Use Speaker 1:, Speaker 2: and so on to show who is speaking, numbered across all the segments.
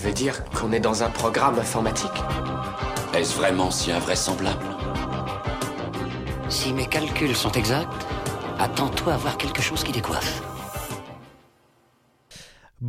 Speaker 1: Tu veux dire qu'on est dans un programme informatique
Speaker 2: Est-ce vraiment si invraisemblable
Speaker 3: Si mes calculs sont exacts, attends-toi à voir quelque chose qui décoiffe.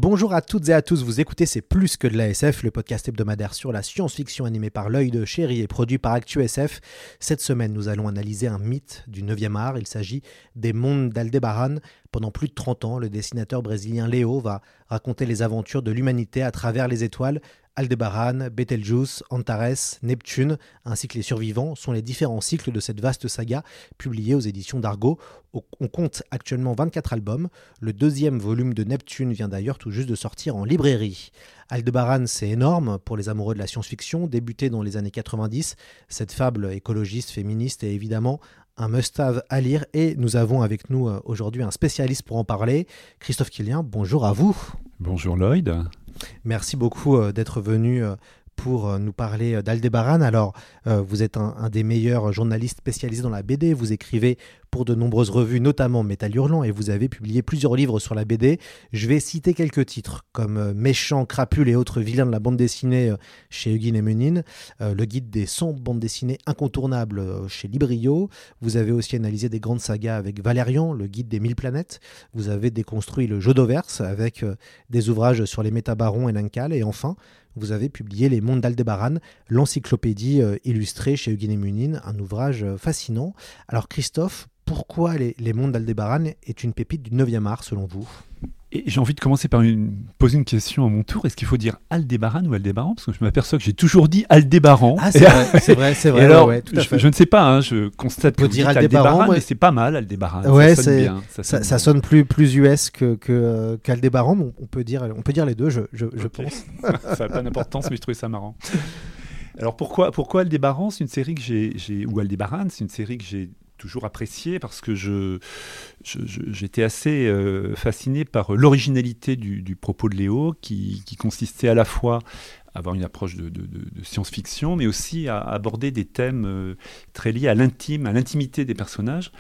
Speaker 4: Bonjour à toutes et à tous, vous écoutez C'est plus que de la SF, le podcast hebdomadaire sur la science-fiction animé par l'œil de chéri et produit par ActuSF. Cette semaine, nous allons analyser un mythe du 9e art, il s'agit des mondes d'Aldebaran. Pendant plus de 30 ans, le dessinateur brésilien Léo va raconter les aventures de l'humanité à travers les étoiles, Aldebaran, Betelgeuse, Antares, Neptune, ainsi que les survivants sont les différents cycles de cette vaste saga publiée aux éditions d'Argo. On compte actuellement 24 albums. Le deuxième volume de Neptune vient d'ailleurs tout juste de sortir en librairie. Aldebaran, c'est énorme pour les amoureux de la science-fiction. Débuté dans les années 90, cette fable écologiste, féministe est évidemment un must-have à lire et nous avons avec nous aujourd'hui un spécialiste pour en parler, Christophe Killien. Bonjour à vous.
Speaker 5: Bonjour Lloyd.
Speaker 4: Merci beaucoup d'être venu pour nous parler d'Aldebaran. Alors, vous êtes un, des meilleurs journalistes spécialisés dans la BD. Vous écrivez pour de nombreuses revues, notamment Métal Hurlant, et vous avez publié plusieurs livres sur la BD. Je vais citer quelques titres, comme Méchant, Crapule et autres vilains de la bande dessinée chez Huguin et Menin, le guide des 100 bandes dessinées incontournables chez Librio. Vous avez aussi analysé des grandes sagas avec Valérian, le guide des mille planètes. Vous avez déconstruit le jeu d'Auverse avec des ouvrages sur les métabarons et l'Incal. Et enfin, vous avez publié Les Mondes d'Aldebaran, l'encyclopédie illustrée chez Huguin et Munin, un ouvrage fascinant. Alors Christophe, pourquoi les, les Mondes d'Aldebaran est une pépite du 9e art selon vous?
Speaker 5: Et j'ai envie de commencer par une, poser une question à mon tour. Est-ce qu'il faut dire Aldébaran ou Aldébaran? Parce que je m'aperçois que j'ai toujours dit Aldébaran.
Speaker 4: Ah, c'est vrai, c'est vrai, c'est vrai.
Speaker 5: alors,
Speaker 4: ouais, tout à
Speaker 5: je,
Speaker 4: fait.
Speaker 5: je, ne sais pas, hein, je constate que
Speaker 4: dire
Speaker 5: vous dites
Speaker 4: Aldébaran,
Speaker 5: Aldébaran,
Speaker 4: ouais.
Speaker 5: mais c'est pas mal Aldébaran.
Speaker 4: Ouais,
Speaker 5: ça sonne bien. Ça sonne
Speaker 4: ça
Speaker 5: bien.
Speaker 4: sonne plus, plus US que, que, qu'Aldébaran, mais on peut, dire, on peut dire les deux, je, je, pense.
Speaker 5: ça n'a pas d'importance, mais je trouvais ça marrant. Alors pourquoi, pourquoi Aldébaran? C'est une série que j'ai, j'ai- ou Aldébaran, c'est une série que j'ai toujours appréciée parce que j'étais assez euh, fasciné par l'originalité du, du propos de Léo, qui, qui consistait à la fois avoir une approche de, de- de- de science-fiction, mais aussi à aborder des thèmes euh, très liés à l'intime, à l'intimité des personnages,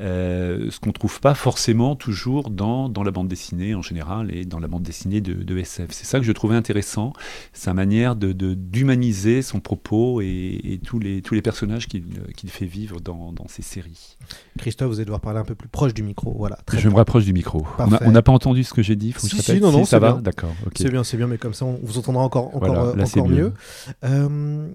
Speaker 5: euh, ce qu'on ne trouve pas forcément toujours dans, dans la bande dessinée en général et dans la bande dessinée de, de SF. C'est ça que je trouvais intéressant, sa manière d'humaniser son propos et, et tous, les, tous les personnages qu'il, qu'il fait vivre dans, dans ses séries.
Speaker 4: Christophe, vous allez devoir parler un peu plus proche du micro. Voilà, très
Speaker 5: je me rapproche du micro. On a-
Speaker 4: Parfait.
Speaker 5: On n'a pas entendu ce que j'ai dit faut
Speaker 4: Si, si, non, non,
Speaker 5: ça
Speaker 4: c'est
Speaker 5: va. D'accord.
Speaker 4: C'est bien, c'est bien, mais comme ça, on vous entendra encore, encore,
Speaker 5: Voilà,
Speaker 4: euh,
Speaker 5: là,
Speaker 4: encore mieux.
Speaker 5: mieux.
Speaker 4: Euh,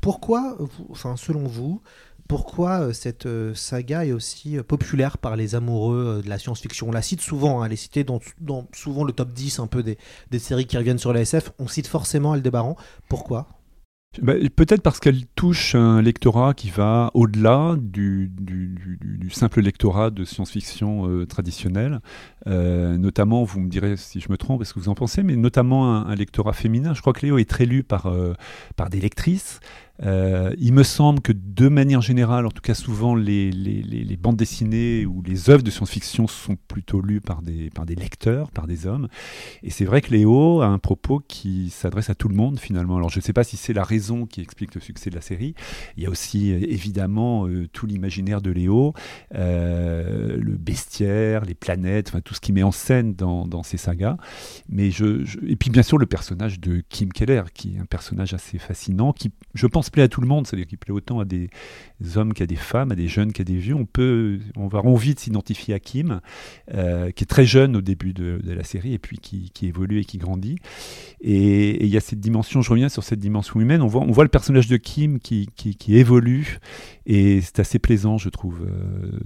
Speaker 4: pourquoi, vous- enfin, selon vous, pourquoi euh, cette saga est aussi populaire par les amoureux de la science-fiction? On la cite souvent, hein, elle est citée dans, dans souvent le top 10 un peu des, des séries qui reviennent sur la SF. On cite forcément Aldébaran. Pourquoi?
Speaker 5: Bah, Peut-être parce qu'elle touche un lectorat qui va au-delà du, du- du- du- du simple lectorat de science-fiction euh, traditionnel. Euh, notamment, vous me direz si je me trompe, est-ce que vous en pensez, mais notamment un, un lectorat féminin. Je crois que Léo est très lu par, euh, par des lectrices. Euh, il me semble que de manière générale, en tout cas souvent, les, les- bandes dessinées ou les œuvres de science-fiction sont plutôt lues par des, par des lecteurs, par des hommes. Et c'est vrai que Léo a un propos qui s'adresse à tout le monde finalement. Alors je ne sais pas si c'est la raison qui explique le succès de la série. Il y a aussi évidemment tout l'imaginaire de Léo, le bestiaire, les planètes, enfin tout ce qui met en scène dans, dans ces sagas. Mais je, et puis bien sûr le personnage de Kim Keller, qui est un personnage assez fascinant, qui je pense plaît à tout le monde, c'est-à-dire qu'il plaît autant à des hommes qu'à des femmes, à des jeunes qu'à des vieux. On peut, on va envie de s'identifier à Kim, euh, qui est très jeune au début de, la série et puis qui, évolue et qui grandit. Et il y a cette dimension, je reviens sur cette dimension humaine, on voit, on voit le personnage de Kim qui, qui, évolue et c'est assez plaisant, je trouve. Euh,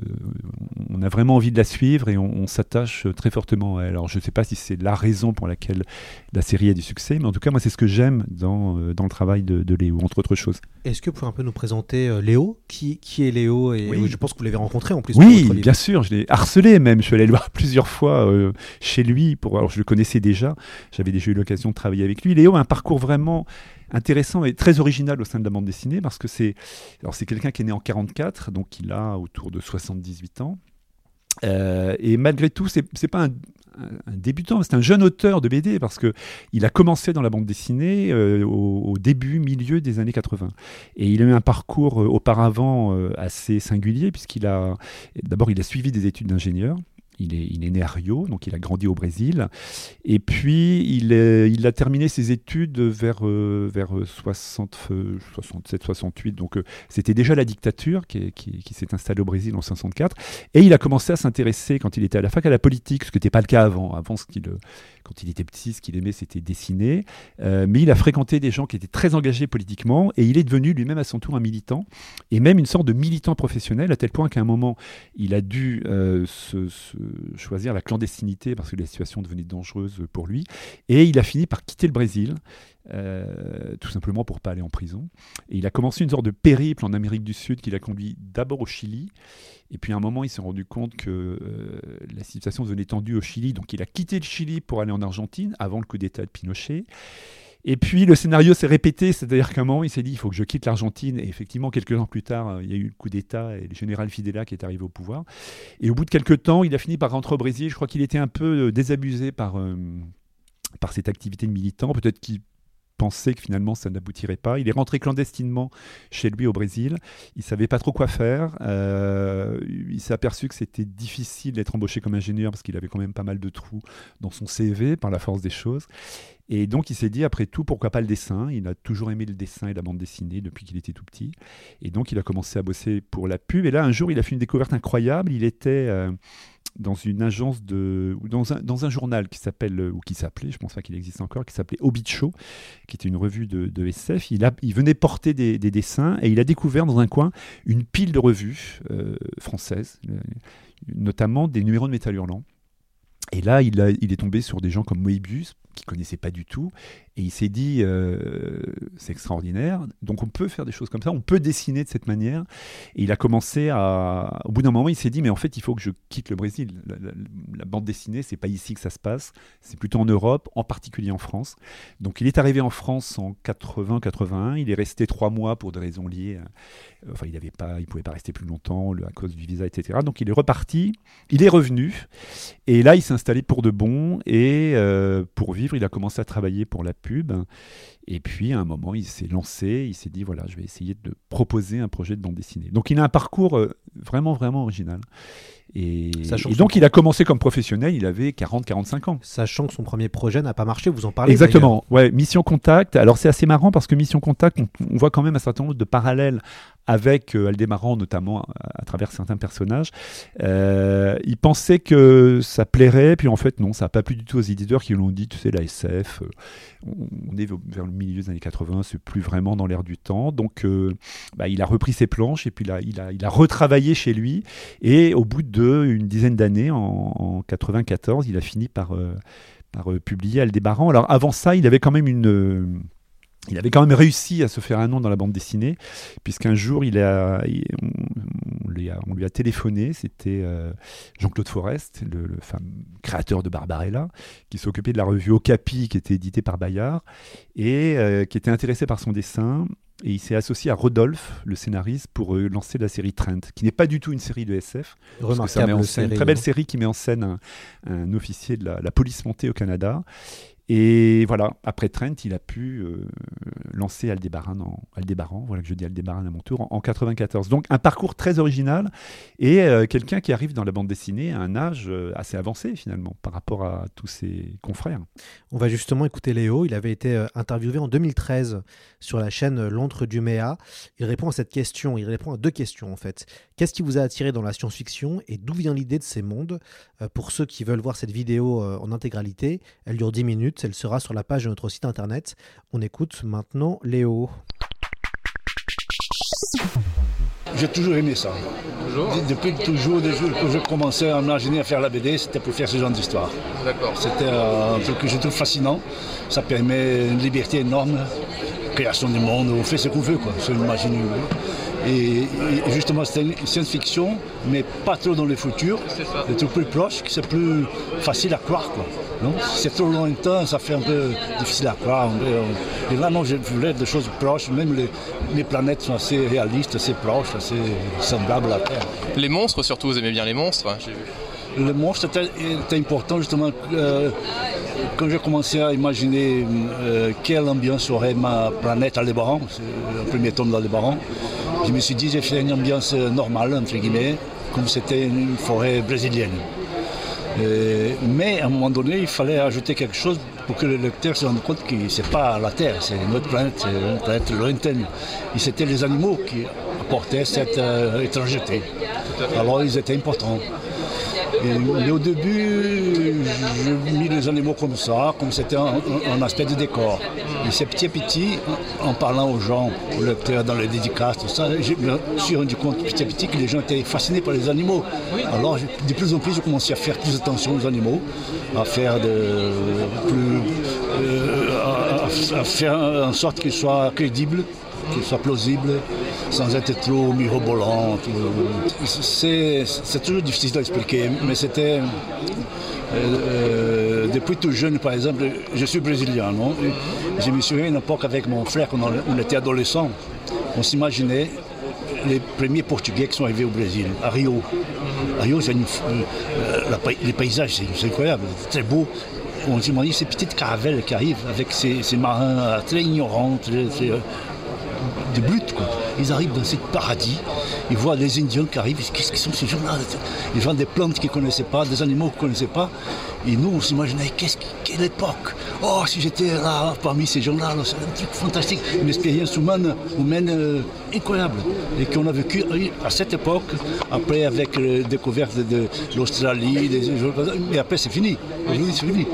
Speaker 5: on a vraiment envie de la suivre et on s'attache m'attache très fortement à elle. Alors je ne sais pas si c'est la raison pour laquelle la série a du succès, mais en tout cas moi c'est ce que j'aime dans, euh, dans le travail de, de Léo, entre autres choses.
Speaker 4: Est-ce que vous pouvez un peu nous présenter euh, Léo? Qui, qui est Léo et
Speaker 5: Oui.
Speaker 4: Je pense que vous l'avez rencontré en plus.
Speaker 5: Oui, bien sûr, je l'ai harcelé même. Je suis allé le voir plusieurs fois euh, chez lui. Pour, alors, je le connaissais déjà. J'avais déjà eu l'occasion de travailler avec lui. Léo a un parcours vraiment intéressant et très original au sein de la bande dessinée parce que c'est alors c'est quelqu'un qui est né en 44, donc il a autour de 78 ans. Euh, et malgré tout, c'est pas un, débutant, c'est un jeune auteur de BD parce que il a commencé dans la bande dessinée euh, au, début, milieu des années 80. Et il a eu un parcours euh, auparavant assez singulier puisqu'il a d'abord il a suivi des études d'ingénieur. Il est, il est né à Rio, donc il a grandi au Brésil. Et puis, il, est- il a terminé ses études vers, euh, vers 60, euh, 67, 68. Donc, euh, c'était déjà la dictature qui, qui- qui s'est installée au Brésil en 64. Et il a commencé à s'intéresser, quand il était à la fac, à la politique, ce qui n'était pas le cas avant. Avant, ce qu'il, quand il était petit, ce qu'il aimait, c'était dessiner. Euh, mais il a fréquenté des gens qui étaient très engagés politiquement. Et il est devenu lui-même à son tour un militant. Et même une sorte de militant professionnel, à tel point qu'à un moment, il a dû euh, se, choisir la clandestinité parce que la situation devenait dangereuse pour lui. Et il a fini par quitter le Brésil, euh, tout simplement pour pas aller en prison. Et il a commencé une sorte de périple en Amérique du Sud qui l'a conduit d'abord au Chili. Et puis à un moment, il s'est rendu compte que euh, la situation devenait tendue au Chili. Donc il a quitté le Chili pour aller en Argentine avant le coup d'État de Pinochet. Et puis le scénario s'est répété, c'est-à-dire qu'à un moment il s'est dit il faut que je quitte l'Argentine. Et effectivement, quelques ans plus tard, il y a eu le coup d'État et le général Fidela qui est arrivé au pouvoir. Et au bout de quelques temps, il a fini par rentrer au Brésil. Je crois qu'il était un peu euh, désabusé par, par cette activité de militant. Peut-être qu'il pensait que finalement ça n'aboutirait pas. Il est rentré clandestinement chez lui au Brésil. Il savait pas trop quoi faire. Euh, il s'est aperçu que c'était difficile d'être embauché comme ingénieur parce qu'il avait quand même pas mal de trous dans son CV par la force des choses. Et donc il s'est dit, après tout, pourquoi pas le dessin? Il a toujours aimé le dessin et la bande dessinée depuis qu'il était tout petit. Et donc il a commencé à bosser pour la pub. Et là, un jour, il a fait une découverte incroyable. Il était euh, dans une agence de... ou dans un, dans un journal qui s'appelle, euh, ou qui s'appelait, je pense pas qu'il existe encore, qui s'appelait Hobbit Show, qui était une revue de, de SF. Il, a, il venait porter des, des dessins et il a découvert dans un coin une pile de revues euh, françaises, euh, notamment des numéros de Métal Hurlant. Et là, il, a- il est tombé sur des gens comme Moebius, qu'il connaissait pas du tout, et il s'est dit, euh, c'est extraordinaire, donc on peut faire des choses comme ça, on peut dessiner de cette manière. Et il a commencé à... Au bout d'un moment, il s'est dit, mais en fait, il faut que je quitte le Brésil. La, bande dessinée, c'est pas ici que ça se passe, c'est plutôt en Europe, en particulier en France. Donc il est arrivé en France en 80-81, il est resté trois mois pour des raisons liées... Enfin, il avait pas, il pouvait pas rester plus longtemps à cause du visa, etc. Donc il est reparti, il est revenu, et là il s'est installé pour de bon. Et euh, pour vivre, il a commencé à travailler pour la pub. Et puis à un moment, il s'est lancé, il s'est dit voilà, je vais essayer de proposer un projet de bande dessinée. Donc il a un parcours euh, vraiment vraiment original. Et, donc il a commencé comme professionnel, il avait 40-45 ans.
Speaker 4: Sachant que son premier projet n'a pas marché, vous en parlez.
Speaker 5: Exactement. Ouais, Mission Contact. Alors c'est assez marrant parce que Mission Contact, on, on voit quand même un certain nombre de parallèles avec euh, Aldémaran, notamment à, à travers certains personnages. Euh, il pensait que ça plairait, puis en fait non, ça n'a pas plu du tout aux éditeurs qui lui ont dit, tu sais, la SF, euh, on, on est vers le milieu des années 80, c'est plus vraiment dans l'air du temps. Donc euh, bah, il a repris ses planches et puis il a, il, a, il a retravaillé chez lui. Et au bout d'une dizaine d'années, en, en 94, il a fini par... euh, par euh, publier Aldébaran. Alors avant ça, il avait quand même une, il avait quand même réussi à se faire un nom dans la bande dessinée, puisqu'un jour, il a, il- on, on lui a, on lui a téléphoné, c'était euh, Jean-Claude Forest, le, le fameux créateur de Barbarella, qui s'occupait de la revue Okapi, qui était éditée par Bayard, et euh, qui était intéressé par son dessin. Et il s'est associé à Rodolphe, le scénariste, pour euh, lancer la série Trent, qui n'est pas du tout une série de SF, parce que ça met en
Speaker 4: Remarquable
Speaker 5: scène-
Speaker 4: série.
Speaker 5: une très belle série qui met en scène un, un officier de la, la police montée au Canada. Et voilà, après Trent, il a pu euh, lancer Aldébaran, en, voilà que je dis Aldébaran à mon tour, en, en 94. Donc un parcours très original et euh, quelqu'un qui arrive dans la bande dessinée à un âge euh, assez avancé finalement par rapport à tous ses confrères.
Speaker 4: On va justement écouter Léo. Il avait été interviewé en 2013 sur la chaîne L'Antre du Méa. Il répond à cette question. Il répond à deux questions en fait. Qu'est-ce qui vous a attiré dans la science-fiction et d'où vient l'idée de ces mondes? Pour ceux qui veulent voir cette vidéo en intégralité, elle dure 10 minutes. Elle sera sur la page de notre site internet. On écoute maintenant Léo.
Speaker 6: j'ai toujours aimé ça. Depuis toujours, dès que je commençais à imaginer à faire la BD, c'était pour faire ce genre d'histoire.
Speaker 7: D'accord.
Speaker 6: C'était un truc que je trouve fascinant. Ça permet une liberté énorme, création du monde, on fait ce qu'on veut, quoi. C'est imaginer. Et, et justement, c'était une science-fiction, mais pas trop dans le futur.
Speaker 7: C'est
Speaker 6: trucs plus proches, que c'est plus facile à croire, quoi. C'est trop lointain, ça fait un peu difficile à croire. euh. Et là, non, je voulais des choses proches. Même les, les planètes sont assez réalistes, assez proches, assez semblables à la Terre.
Speaker 7: Les monstres, surtout, vous aimez bien les monstres hein, j'ai vu.
Speaker 6: Le monstre était, important justement euh, quand j'ai commencé à imaginer euh, quelle ambiance aurait ma planète Aldébaran, c'est le premier tome d'Aldébaran. Je me suis dit j'ai fait une ambiance normale entre guillemets, comme c'était une forêt brésilienne. Euh, mais à un moment donné, il fallait ajouter quelque chose pour que le lecteur se rende compte que c'est pas la Terre, c'est une autre planète, c'est une planète lointaine. Et c'était les animaux qui apportaient cette euh, étrangeté. Alors ils étaient importants. Et, mais au début, j'ai mis les animaux comme ça, comme c'était un, aspect de décor. Et c'est petit à petit, en parlant aux gens, aux lecteurs, dans les dédicaces, tout ça, je me suis rendu compte petit à petit que les gens étaient fascinés par les animaux. Alors de plus en plus, j'ai commencé à faire plus attention aux animaux, à faire de euh, à faire en sorte qu'ils soient crédibles qu'il soit plausible, sans être trop mirobolant. C'est toujours difficile à expliquer, mais c'était... euh, euh, depuis tout jeune, par exemple, je suis brésilien, non? Je me souviens une époque avec mon frère, quand on, était adolescent, on s'imaginait les premiers Portugais qui sont arrivés au Brésil, à Rio. À Rio, c'est une- euh, les paysages, c'est incroyable, c'est très beau. On s'imagine ces petites caravelles qui arrivent avec ces, marins très ignorants, très- de brutes, quoi. Ils arrivent dans ce paradis, ils voient les Indiens qui arrivent, qu'est-ce qu'ils sont ces gens-là? Ils voient des plantes qu'ils ne connaissaient pas, des animaux qu'ils ne connaissaient pas. Et nous, on s'imaginait, qu'est-ce qui- quelle époque? Oh, si j'étais là, parmi ces gens-là, là, c'est un truc fantastique, une expérience humaine, humaine euh, incroyable. Et qu'on a vécu euh, à cette époque, après avec la découverte de, de l'Australie, des- mais après c'est fini. Aujourd'hui, c'est fini.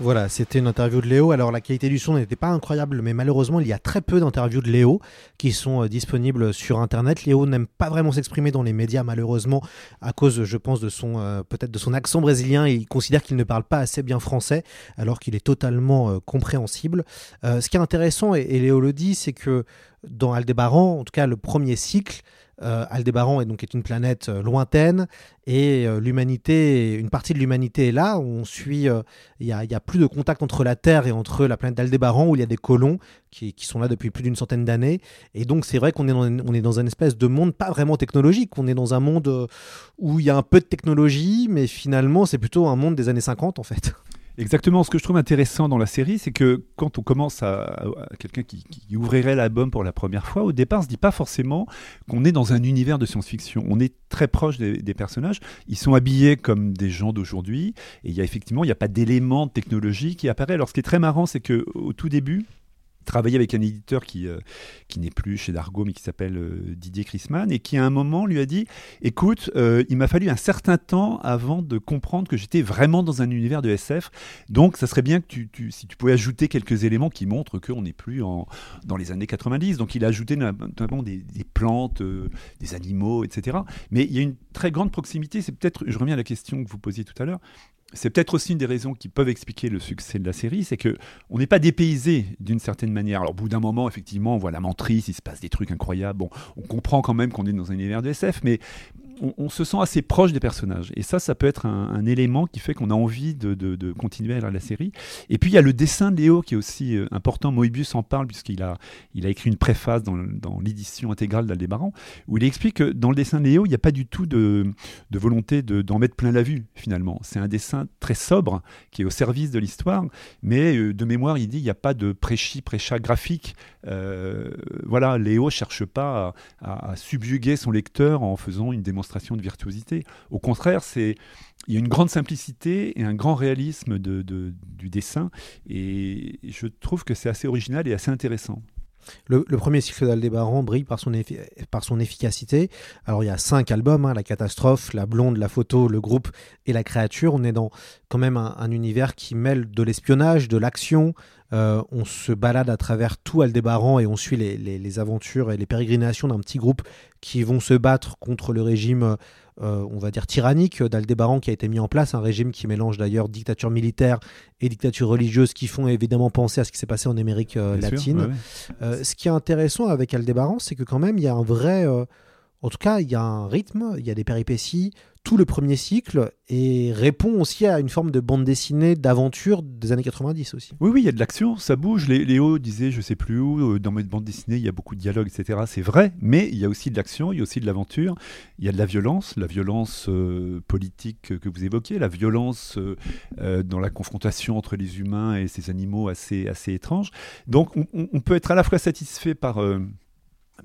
Speaker 4: Voilà, c'était une interview de Léo. Alors la qualité du son n'était pas incroyable, mais malheureusement il y a très peu d'interviews de Léo qui sont euh, disponibles sur Internet. Léo n'aime pas vraiment s'exprimer dans les médias malheureusement à cause, je pense, de son euh, peut-être de son accent brésilien. Il considère qu'il ne parle pas assez bien français, alors qu'il est totalement euh, compréhensible. Ce qui est intéressant, et, et Léo le dit, c'est que dans Aldébaran, en tout cas le premier cycle, euh, Aldébaran est donc est une planète euh, lointaine et euh, l'humanité, une partie de l'humanité est là. On suit, euh, il y, a, a plus de contact entre la Terre et entre la planète d'Aldébaran où il y a des colons qui, qui sont là depuis plus d'une centaine d'années. Et donc c'est vrai qu'on est, dans, on est dans un espèce de monde pas vraiment technologique. On est dans un monde où il y a un peu de technologie, mais finalement c'est plutôt un monde des années 50 en fait.
Speaker 5: Exactement. Ce que je trouve intéressant dans la série, c'est que quand on commence à, quelqu'un qui, qui ouvrirait l'album pour la première fois, au départ, on se dit pas forcément qu'on est dans un univers de science-fiction. On est très proche des, personnages. Ils sont habillés comme des gens d'aujourd'hui, et il y a effectivement, il n'y a pas d'élément de technologie qui apparaît. Alors, ce qui est très marrant, c'est que au tout début, travaillé avec un éditeur qui, euh, qui n'est plus chez Dargo, mais qui s'appelle euh, Didier Chrisman, et qui à un moment lui a dit Écoute, euh, il m'a fallu un certain temps avant de comprendre que j'étais vraiment dans un univers de SF. Donc, ça serait bien que tu, si tu pouvais ajouter quelques éléments qui montrent qu'on n'est plus en, dans les années 90. Donc, il a ajouté notamment des, plantes, des animaux, etc. Mais il y a une très grande proximité. C'est peut-être, je reviens à la question que vous posiez tout à l'heure. C'est peut-être aussi une des raisons qui peuvent expliquer le succès de la série, c'est que on n'est pas dépaysé d'une certaine manière. Alors, au bout d'un moment, effectivement, on voit la mentrice, il se passe des trucs incroyables. Bon, on comprend quand même qu'on est dans un univers de SF, mais on, se sent assez proche des personnages. Et ça, ça peut être un, élément qui fait qu'on a envie de, continuer à lire la série. Et puis, il y a le dessin de Léo qui est aussi euh, important. Moebius en parle, puisqu'il a, il a écrit une préface dans, l'édition intégrale d'Aldébaran, où il explique que dans le dessin de Léo, il n'y a pas du tout de, volonté de- d'en mettre plein la vue, finalement. C'est un dessin très sobre, qui est au service de l'histoire, mais euh, de mémoire, il dit il n'y a pas de pré-chi, pré-chat graphique. Euh, voilà, Léo cherche pas à- à subjuguer son lecteur en faisant une démonstration de virtuosité. Au contraire, c'est il y a une grande simplicité et un grand réalisme de, du dessin, et je trouve que c'est assez original et assez intéressant.
Speaker 4: Le, premier cycle d'Aldébaran brille par son, par son efficacité. Alors il y a cinq albums, hein, La Catastrophe, La Blonde, La Photo, Le Groupe et La Créature. On est dans quand même un univers qui mêle de l'espionnage, de l'action. Euh, on se balade à travers tout Aldébaran et on suit les, les- les aventures et les pérégrinations d'un petit groupe qui vont se battre contre le régime, euh, on va dire, tyrannique d'Aldébaran qui a été mis en place, un régime qui mélange d'ailleurs dictature militaire et dictature religieuse qui font évidemment penser à ce qui s'est passé en Amérique euh,
Speaker 5: sûr,
Speaker 4: latine.
Speaker 5: ouais, ouais.
Speaker 4: Ce qui est intéressant avec Aldébaran, c'est que quand même, il y a un vrai... en tout cas, il y a un rythme, il y a des péripéties, tout le premier cycle, et répond aussi à une forme de bande dessinée d'aventure des années 90 aussi.
Speaker 5: Oui, oui, il y a de l'action, ça bouge. Lé- Léo disait, je sais plus où, euh, dans mes bandes dessinées, il y a beaucoup de dialogues, etc. C'est vrai, mais il y a aussi de l'action, il y a aussi de l'aventure, il y a de la violence, la violence euh, politique que- vous évoquiez, la violence euh, dans la confrontation entre les humains et ces animaux assez, assez étranges. Donc, on, peut être à la fois satisfait par.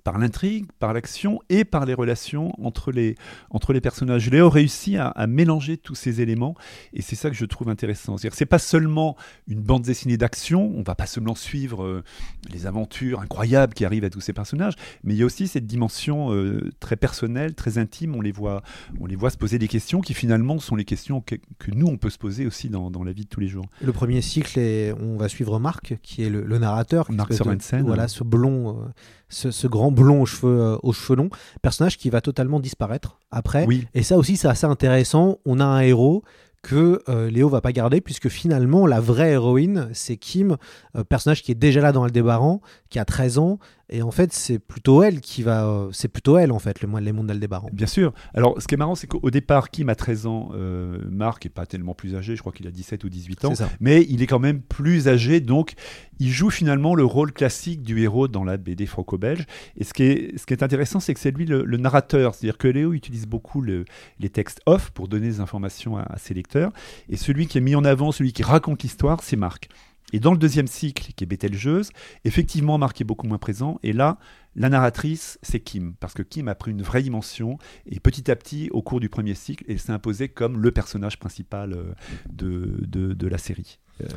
Speaker 5: Par l'intrigue, par l'action et par les relations entre les, entre les personnages. Léo réussit à, à mélanger tous ces éléments et c'est ça que je trouve intéressant. C'est-à-dire c'est pas seulement une bande dessinée d'action, on va pas seulement suivre euh, les aventures incroyables qui arrivent à tous ces personnages, mais il y a aussi cette dimension euh, très personnelle, très intime, on les, voit, on les voit se poser des questions qui finalement sont les questions que, que nous on peut se poser aussi dans, dans la vie de tous les jours.
Speaker 4: Le premier cycle, est, on va suivre Marc, qui est le, le narrateur.
Speaker 5: Marc Sorensen.
Speaker 4: Voilà, ce blond, euh, ce, ce grand blond aux cheveux, euh, aux cheveux longs. Personnage qui va totalement disparaître après.
Speaker 5: Oui.
Speaker 4: Et ça aussi, c'est assez intéressant. On a un héros que euh, Léo va pas garder, puisque finalement, la vraie héroïne, c'est Kim, euh, personnage qui est déjà là dans Aldébaran, qui a 13 ans. Et en fait, c'est plutôt elle qui va. euh, c'est plutôt elle, en fait, le, les mondes d'Aldébaran.
Speaker 5: Bien sûr. Alors, ce qui est marrant, c'est qu'au départ, Kim a 13 ans, euh, Marc est pas tellement plus âgé, je crois qu'il a 17 ou 18 ans, mais il est quand même plus âgé, donc il joue finalement le rôle classique du héros dans la BD franco-belge. Et ce qui est, ce qui est intéressant, c'est que c'est lui le, le narrateur, c'est-à-dire que Léo utilise beaucoup le- les textes off pour donner des informations à, à ses lecteurs, et celui qui est mis en avant, celui qui raconte l'histoire, c'est Marc. Et dans le deuxième cycle, qui est Bételgeuse, effectivement, Marc est beaucoup moins présent. Et là, la narratrice, c'est Kim. Parce que Kim a pris une vraie dimension. Et petit à petit, au cours du premier cycle, elle s'est imposée comme le personnage principal euh, de, la série. Euh,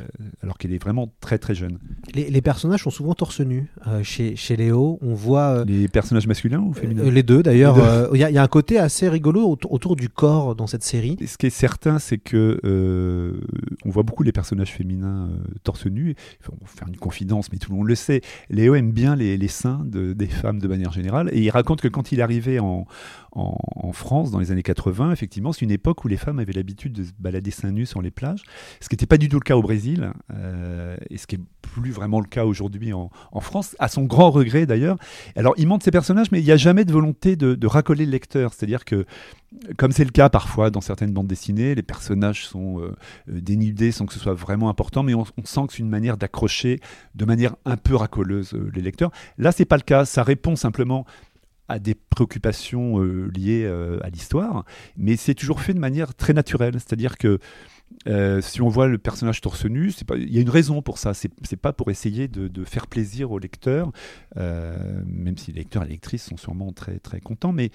Speaker 5: alors qu'elle est vraiment très très jeune.
Speaker 4: Les, les personnages sont souvent torse nu euh, chez, chez Léo. On voit. euh,
Speaker 5: Les personnages masculins ou féminins
Speaker 4: les deux d'ailleurs. Il y, a- il y a un côté assez rigolo autour, autour du corps dans cette série.
Speaker 5: Et Ce qui est certain, c'est que on voit beaucoup les personnages féminins torse nu. Enfin, on va faire une confidence, mais tout le monde le sait. Léo aime bien les, les seins de- des femmes de manière générale, et il raconte que quand il en, en, en France dans les années 80, effectivement, c'est une époque où les femmes avaient l'habitude de se balader seins nus sur les plages, ce qui n'était pas du tout le cas au Brésil, euh, et ce qui est plus vraiment le cas aujourd'hui en, France, à son grand regret d'ailleurs. Alors, il montre ces personnages, mais il n'y a jamais de volonté de, racoler le lecteur, c'est-à-dire que comme c'est le cas parfois dans certaines bandes dessinées, les personnages sont euh, euh, dénudés sans que ce soit vraiment important, mais on, sent que c'est une manière d'accrocher de manière un peu racoleuse les lecteurs. Là, c'est pas le cas. Ça répond simplement à des préoccupations liées à l'histoire, mais c'est toujours fait de manière très naturelle. C'est-à-dire que euh, si on voit le personnage torse nu, il y a une raison pour ça. C'est pas pour essayer de, faire plaisir aux lecteurs, euh, même si les lecteurs et les lectrices sont sûrement très très contents. Mais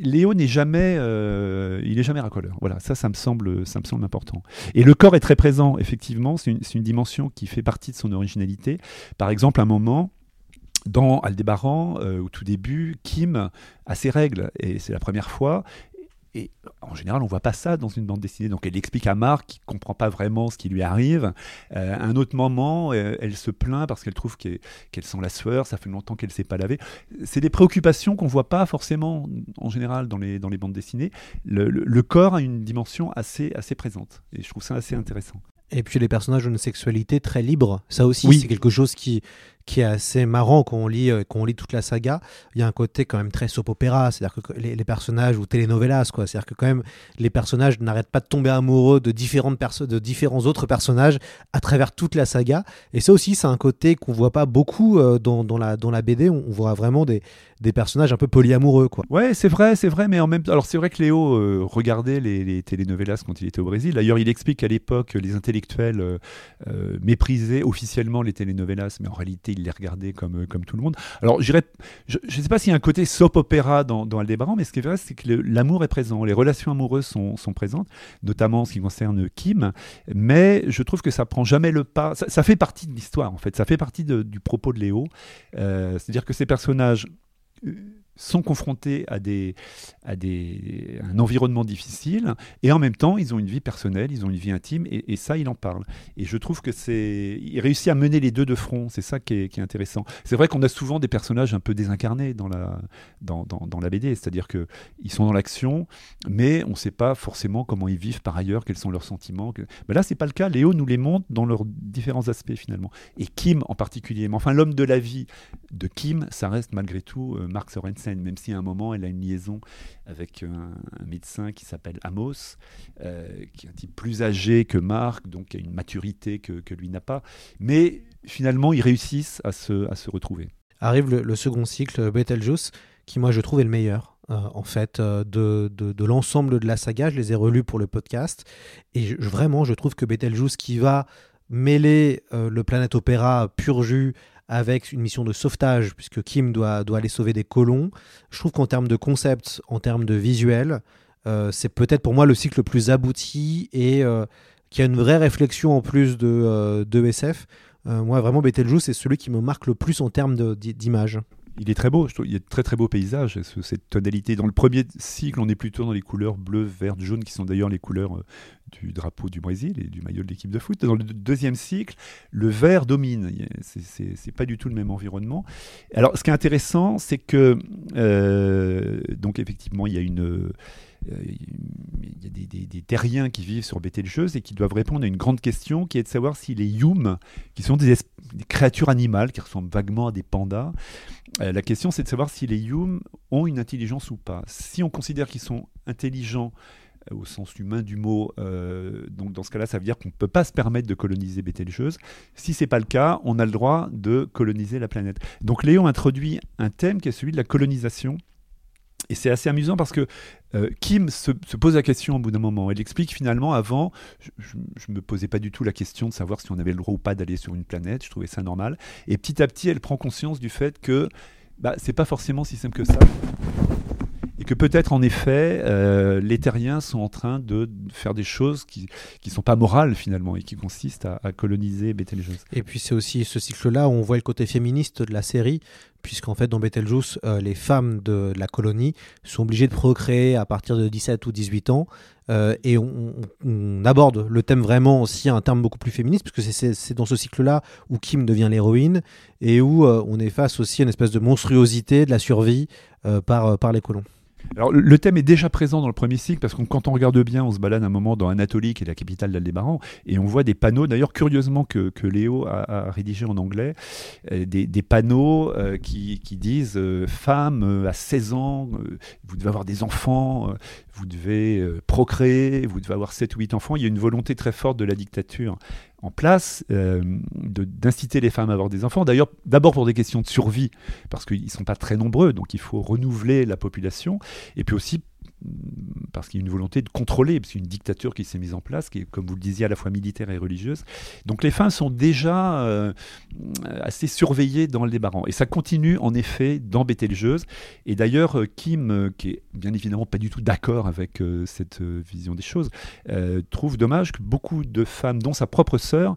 Speaker 5: Léo n'est jamais, euh, jamais racoleur. Voilà, ça, ça me semble, important. Et le corps est très présent. Effectivement, c'est une, c'est une dimension qui fait partie de son originalité. Par exemple, un moment. Dans Aldébaran, euh, au tout début, Kim a ses règles et c'est la première fois. Et en général, on voit pas ça dans une bande dessinée. Donc, elle explique à Marc qui comprend pas vraiment ce qui lui arrive. Euh, à un autre moment, euh, elle se plaint parce qu'elle trouve qu'elle sent la sueur. Ça fait longtemps qu'elle s'est pas lavée. C'est des préoccupations qu'on voit pas forcément en général dans les, dans les bandes dessinées. Le, le- le corps a une dimension assez, assez présente. Et je trouve ça assez intéressant.
Speaker 4: Et puis les personnages ont une sexualité très libre. Ça aussi,
Speaker 5: Oui.
Speaker 4: c'est quelque chose qui, qui est assez marrant quand on, lit, euh, quand on lit toute la saga. Il y a un côté quand même très soap opéra, c'est-à-dire que les, personnages, ou telenovelas, quoi. C'est-à-dire que quand même, les personnages n'arrêtent pas de tomber amoureux de, différents autres personnages à travers toute la saga. Et ça aussi, c'est un côté qu'on voit pas beaucoup euh, dans, la, BD. On voit vraiment des, des personnages un peu polyamoureux, quoi.
Speaker 5: Ouais, c'est vrai, c'est vrai, mais en même temps, alors c'est vrai que Léo euh, regardait les, telenovelas quand il était au Brésil. D'ailleurs, il explique qu'à l'époque, les intellectuels euh, euh, méprisaient officiellement les telenovelas, mais en réalité, il les regardait comme, comme tout le monde. Alors, je ne sais pas s'il y a un côté soap opéra dans, dans Aldébaran, mais ce qui est vrai, c'est que l'amour est présent, les relations amoureuses sont, sont, présentes, notamment en ce qui concerne Kim, mais je trouve que ça prend jamais le pas. Ça, fait partie de l'histoire, en fait, ça fait partie du propos de Léo. C'est-à-dire que ces personnages uh, sont confrontés à, des, à des, un environnement difficile et en même temps ils ont une vie personnelle, ils ont une vie intime et, ça il en parle. Et je trouve que c'est il réussit à mener les deux de front, c'est ça qui est, qui est intéressant. C'est vrai qu'on a souvent des personnages un peu désincarnés dans la, dans, dans, dans la BD, c'est-à-dire que ils sont dans l'action, mais on ne sait pas forcément comment ils vivent par ailleurs, quels sont leurs sentiments. Que... Ben là c'est pas le cas. Léo nous les montre dans leurs différents aspects finalement. Et Kim en particulier. Mais enfin l'homme de la vie de Kim, ça reste malgré tout euh, Mark Sorensen même si à un moment elle a une liaison avec un, médecin qui s'appelle Amos, euh, qui est un type plus âgé que Marc, donc qui a une maturité que, lui n'a pas. Mais finalement, ils réussissent à se, à se retrouver.
Speaker 4: Arrive le, second cycle, Betelgeuse, qui moi je trouve est le meilleur. Euh, en fait, euh, de, de, l'ensemble de la saga. Je les ai relus pour le podcast. Et vraiment, je trouve que Betelgeuse, qui va mêler le Planète Opéra pur jus avec une mission de sauvetage, puisque Kim doit, doit aller sauver des colons. Je trouve qu'en termes de concept, en termes de visuel, euh, c'est peut-être pour moi le cycle le plus abouti et euh, qui a une vraie réflexion en plus de, euh, de SF. moi, vraiment, Betelgeuse, c'est celui qui me marque le plus en termes d'image
Speaker 5: il est très beau, il y a de très très beaux paysages, cette tonalité. Dans le premier cycle, on est plutôt dans les couleurs bleu, vert, jaune, qui sont d'ailleurs les couleurs euh, du drapeau du Brésil et du maillot de l'équipe de foot. Dans le deuxième cycle, le vert domine. C'est pas du tout le même environnement. Alors, ce qui est intéressant, c'est que, euh, donc effectivement, il y a une il y a des, terriens qui vivent sur Bételgeuse et qui doivent répondre à une grande question qui est de savoir si les Yum, qui sont des, créatures animales qui ressemblent vaguement à des pandas, euh, la question c'est de savoir si les Yum ont une intelligence ou pas. Si on considère qu'ils sont intelligents euh, au sens humain du mot. donc dans ce cas-là, ça veut dire qu'on ne peut pas se permettre de coloniser Bételgeuse. Si c'est pas le cas, on a le droit de coloniser la planète. Donc Léon introduit un thème qui est celui de la colonisation et c'est assez amusant parce que euh, Kim se, pose la question au bout d'un moment. Elle explique finalement, avant, je ne me posais pas du tout la question de savoir si on avait le droit ou pas d'aller sur une planète. Je trouvais ça normal. Et petit à petit, elle prend conscience du fait que bah, c'est pas forcément si simple que ça que peut-être en effet euh, les terriens sont en train de faire des choses qui ne sont pas morales finalement et qui consistent à, coloniser Betelgeuse.
Speaker 4: Et puis c'est aussi ce cycle-là où on voit le côté féministe de la série, puisqu'en fait dans Betelgeuse, euh, les femmes de la colonie sont obligées de procréer à partir de 17 ou 18 ans. Euh, et on, aborde le thème vraiment aussi un terme beaucoup plus féministe, puisque c'est dans ce cycle-là où Kim devient l'héroïne et où on est face aussi à une espèce de monstruosité de la survie par, par les colons.
Speaker 5: Alors, le thème est déjà présent dans le premier cycle parce que quand on regarde bien, on se balade un moment dans Anatolie, qui est la capitale d'Aldébaran, et on voit des panneaux, d'ailleurs curieusement que, Léo a, rédigé en anglais, euh, des, panneaux euh, qui, disent euh, femme à 16 ans, vous devez avoir des enfants, vous devez procréer, vous devez avoir 7 ou 8 enfants. Il y a une volonté très forte de la dictature en place euh, d'inciter les femmes à avoir des enfants. D'ailleurs, d'abord pour des questions de survie, parce qu'ils ne sont pas très nombreux, donc il faut renouveler la population, et puis aussi parce qu'il y a une volonté de contrôler, parce qu'il y a une dictature qui s'est mise en place, qui est, comme vous le disiez, à la fois militaire et religieuse. Donc les femmes sont déjà euh, assez surveillées dans le débarrant. Et ça continue en effet dans Bételgeuse. Et d'ailleurs, euh, Kim, euh, qui est bien évidemment pas du tout d'accord avec cette vision des choses, trouve dommage que beaucoup de femmes, dont sa propre sœur,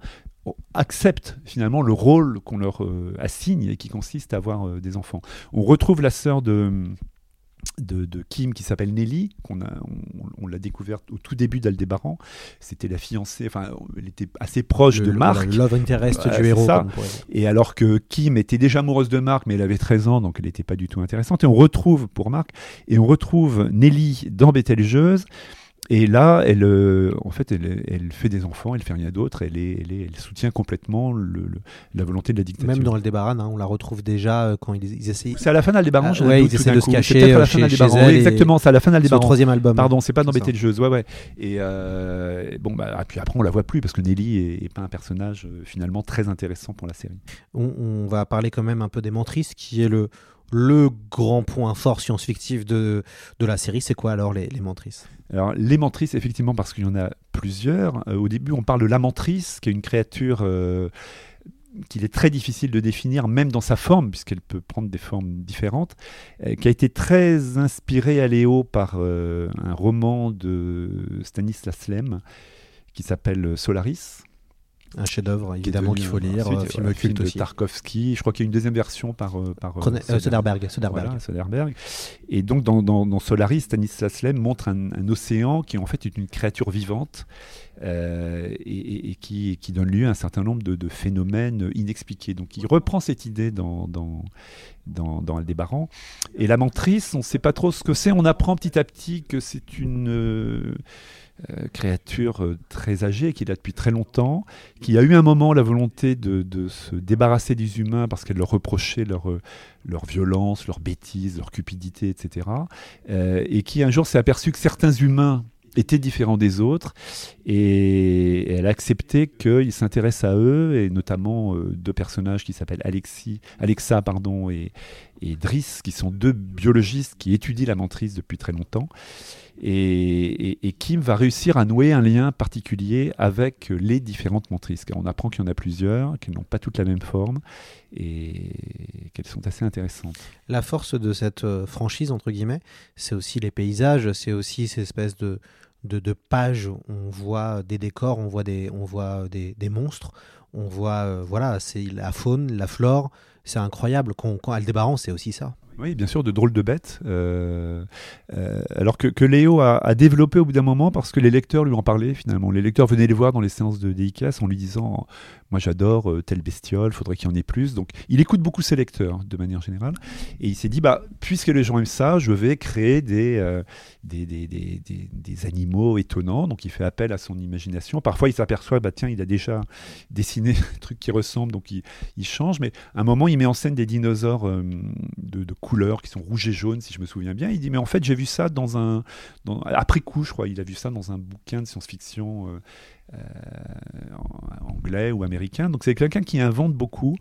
Speaker 5: acceptent finalement le rôle qu'on leur assigne et qui consiste à avoir des enfants. On retrouve la sœur de de, Kim qui s'appelle Nelly, qu'on a, on, l'a découverte au tout début d'Aldébaran. C'était la fiancée, enfin, elle était assez proche de Marc.
Speaker 4: Le love interest du héros.
Speaker 5: Et alors que Kim était déjà amoureuse de Marc, mais elle avait 13 ans, donc elle n'était pas du tout intéressante. Et on retrouve, pour Marc, et on retrouve Nelly dans Bételgeuse. Et là, elle, euh, en fait, elle, fait des enfants, elle fait rien d'autre, elle, elle, soutient complètement la volonté de la dictature.
Speaker 4: Même dans le hein, on la retrouve déjà euh, quand ils, essayent.
Speaker 5: C'est à la fin d'Aldébaran,
Speaker 4: ah, ouais, ils essaient de se cacher. À la fin chez,
Speaker 5: exactement, c'est à la fin d'Aldébaran.
Speaker 4: C'est troisième album.
Speaker 5: Pardon, c'est pas dans Betelgeuse, ouais, ouais. Et euh, bon, bah, ah, puis après, on la voit plus parce que Nelly est, pas un personnage finalement très intéressant pour la série.
Speaker 4: On, on va parler quand même un peu des mentrices, qui est le le grand point fort science-fictif de, la série, c'est quoi alors les, mentrices?
Speaker 5: Alors les mentrices, effectivement, parce qu'il y en a plusieurs. Euh, au début, on parle de la mentrice, qui est une créature... Euh, qu'il est très difficile de définir, même dans sa forme, puisqu'elle peut prendre des formes différentes, euh, qui a été très inspiré à Léo par un roman de Stanislas Lem qui s'appelle Solaris.
Speaker 4: Un chef-d'œuvre, évidemment, qu'il faut lire, un film
Speaker 5: un
Speaker 4: culte
Speaker 5: de
Speaker 4: aussi.
Speaker 5: Tarkovsky. Je crois qu'il y a une deuxième version par, euh, par
Speaker 4: euh, Soderbergh, Soderbergh.
Speaker 5: Voilà, Soderbergh. Et donc, dans, dans, dans Solaris, Stanislas Lem montre un, un océan qui, en fait, est une créature vivante euh, et, qui, donne lieu à un certain nombre de, phénomènes inexpliqués. Donc, il reprend cette idée dans, dans, dans, Aldébaran. Et la mentrice, on ne sait pas trop ce que c'est. On apprend petit à petit que c'est une. euh, euh, créature très âgée qui est là depuis très longtemps, qui a eu un moment la volonté de, se débarrasser des humains parce qu'elle leur reprochait leur, violence, leur bêtise, leur cupidité, etc. Et qui un jour s'est aperçu que certains humains étaient différents des autres et elle a accepté qu'ils s'intéressent à eux et notamment euh, deux personnages qui s'appellent Alexis, Alexa pardon, et, et Driss qui sont deux biologistes qui étudient la mentrice depuis très longtemps et, Kim va réussir à nouer un lien particulier avec les différentes car on apprend qu'il y en a plusieurs, qu'elles n'ont pas toutes la même forme et qu'elles sont assez intéressantes.
Speaker 4: La force de cette euh, franchise, entre guillemets, c'est aussi les paysages, c'est aussi ces espèces de, de, pages on voit des décors, on voit des, on voit des, des monstres, on voit, euh, voilà, c'est la faune, la flore, c'est incroyable. Quand, quand Aldébaran, c'est aussi ça.
Speaker 5: Oui, bien sûr, de drôles de bêtes. euh, euh, alors que, Léo a, a développé au bout d'un moment parce que les lecteurs lui en parlaient finalement. Les lecteurs venaient les voir dans les séances de DICAS en lui disant Moi j'adore euh, telle bestiole, faudrait qu'il y en ait plus. Donc il écoute beaucoup ses lecteurs de manière générale. Et il s'est dit bah, Puisque les gens aiment ça, je vais créer des, euh, des, des, des, des- animaux étonnants. Donc il fait appel à son imagination. Parfois il s'aperçoit bah, Tiens, il a déjà dessiné un truc qui ressemble, donc il, il change. Mais à un moment, il met en scène des dinosaures euh, de, de couleurs qui sont rouges et jaunes, si je me souviens bien. Il dit, mais en fait, j'ai vu ça dans un... dans- après coup, je crois, il a vu ça dans un bouquin de science-fiction euh, anglais ou Donc c'est quelqu'un qui invente beaucoup.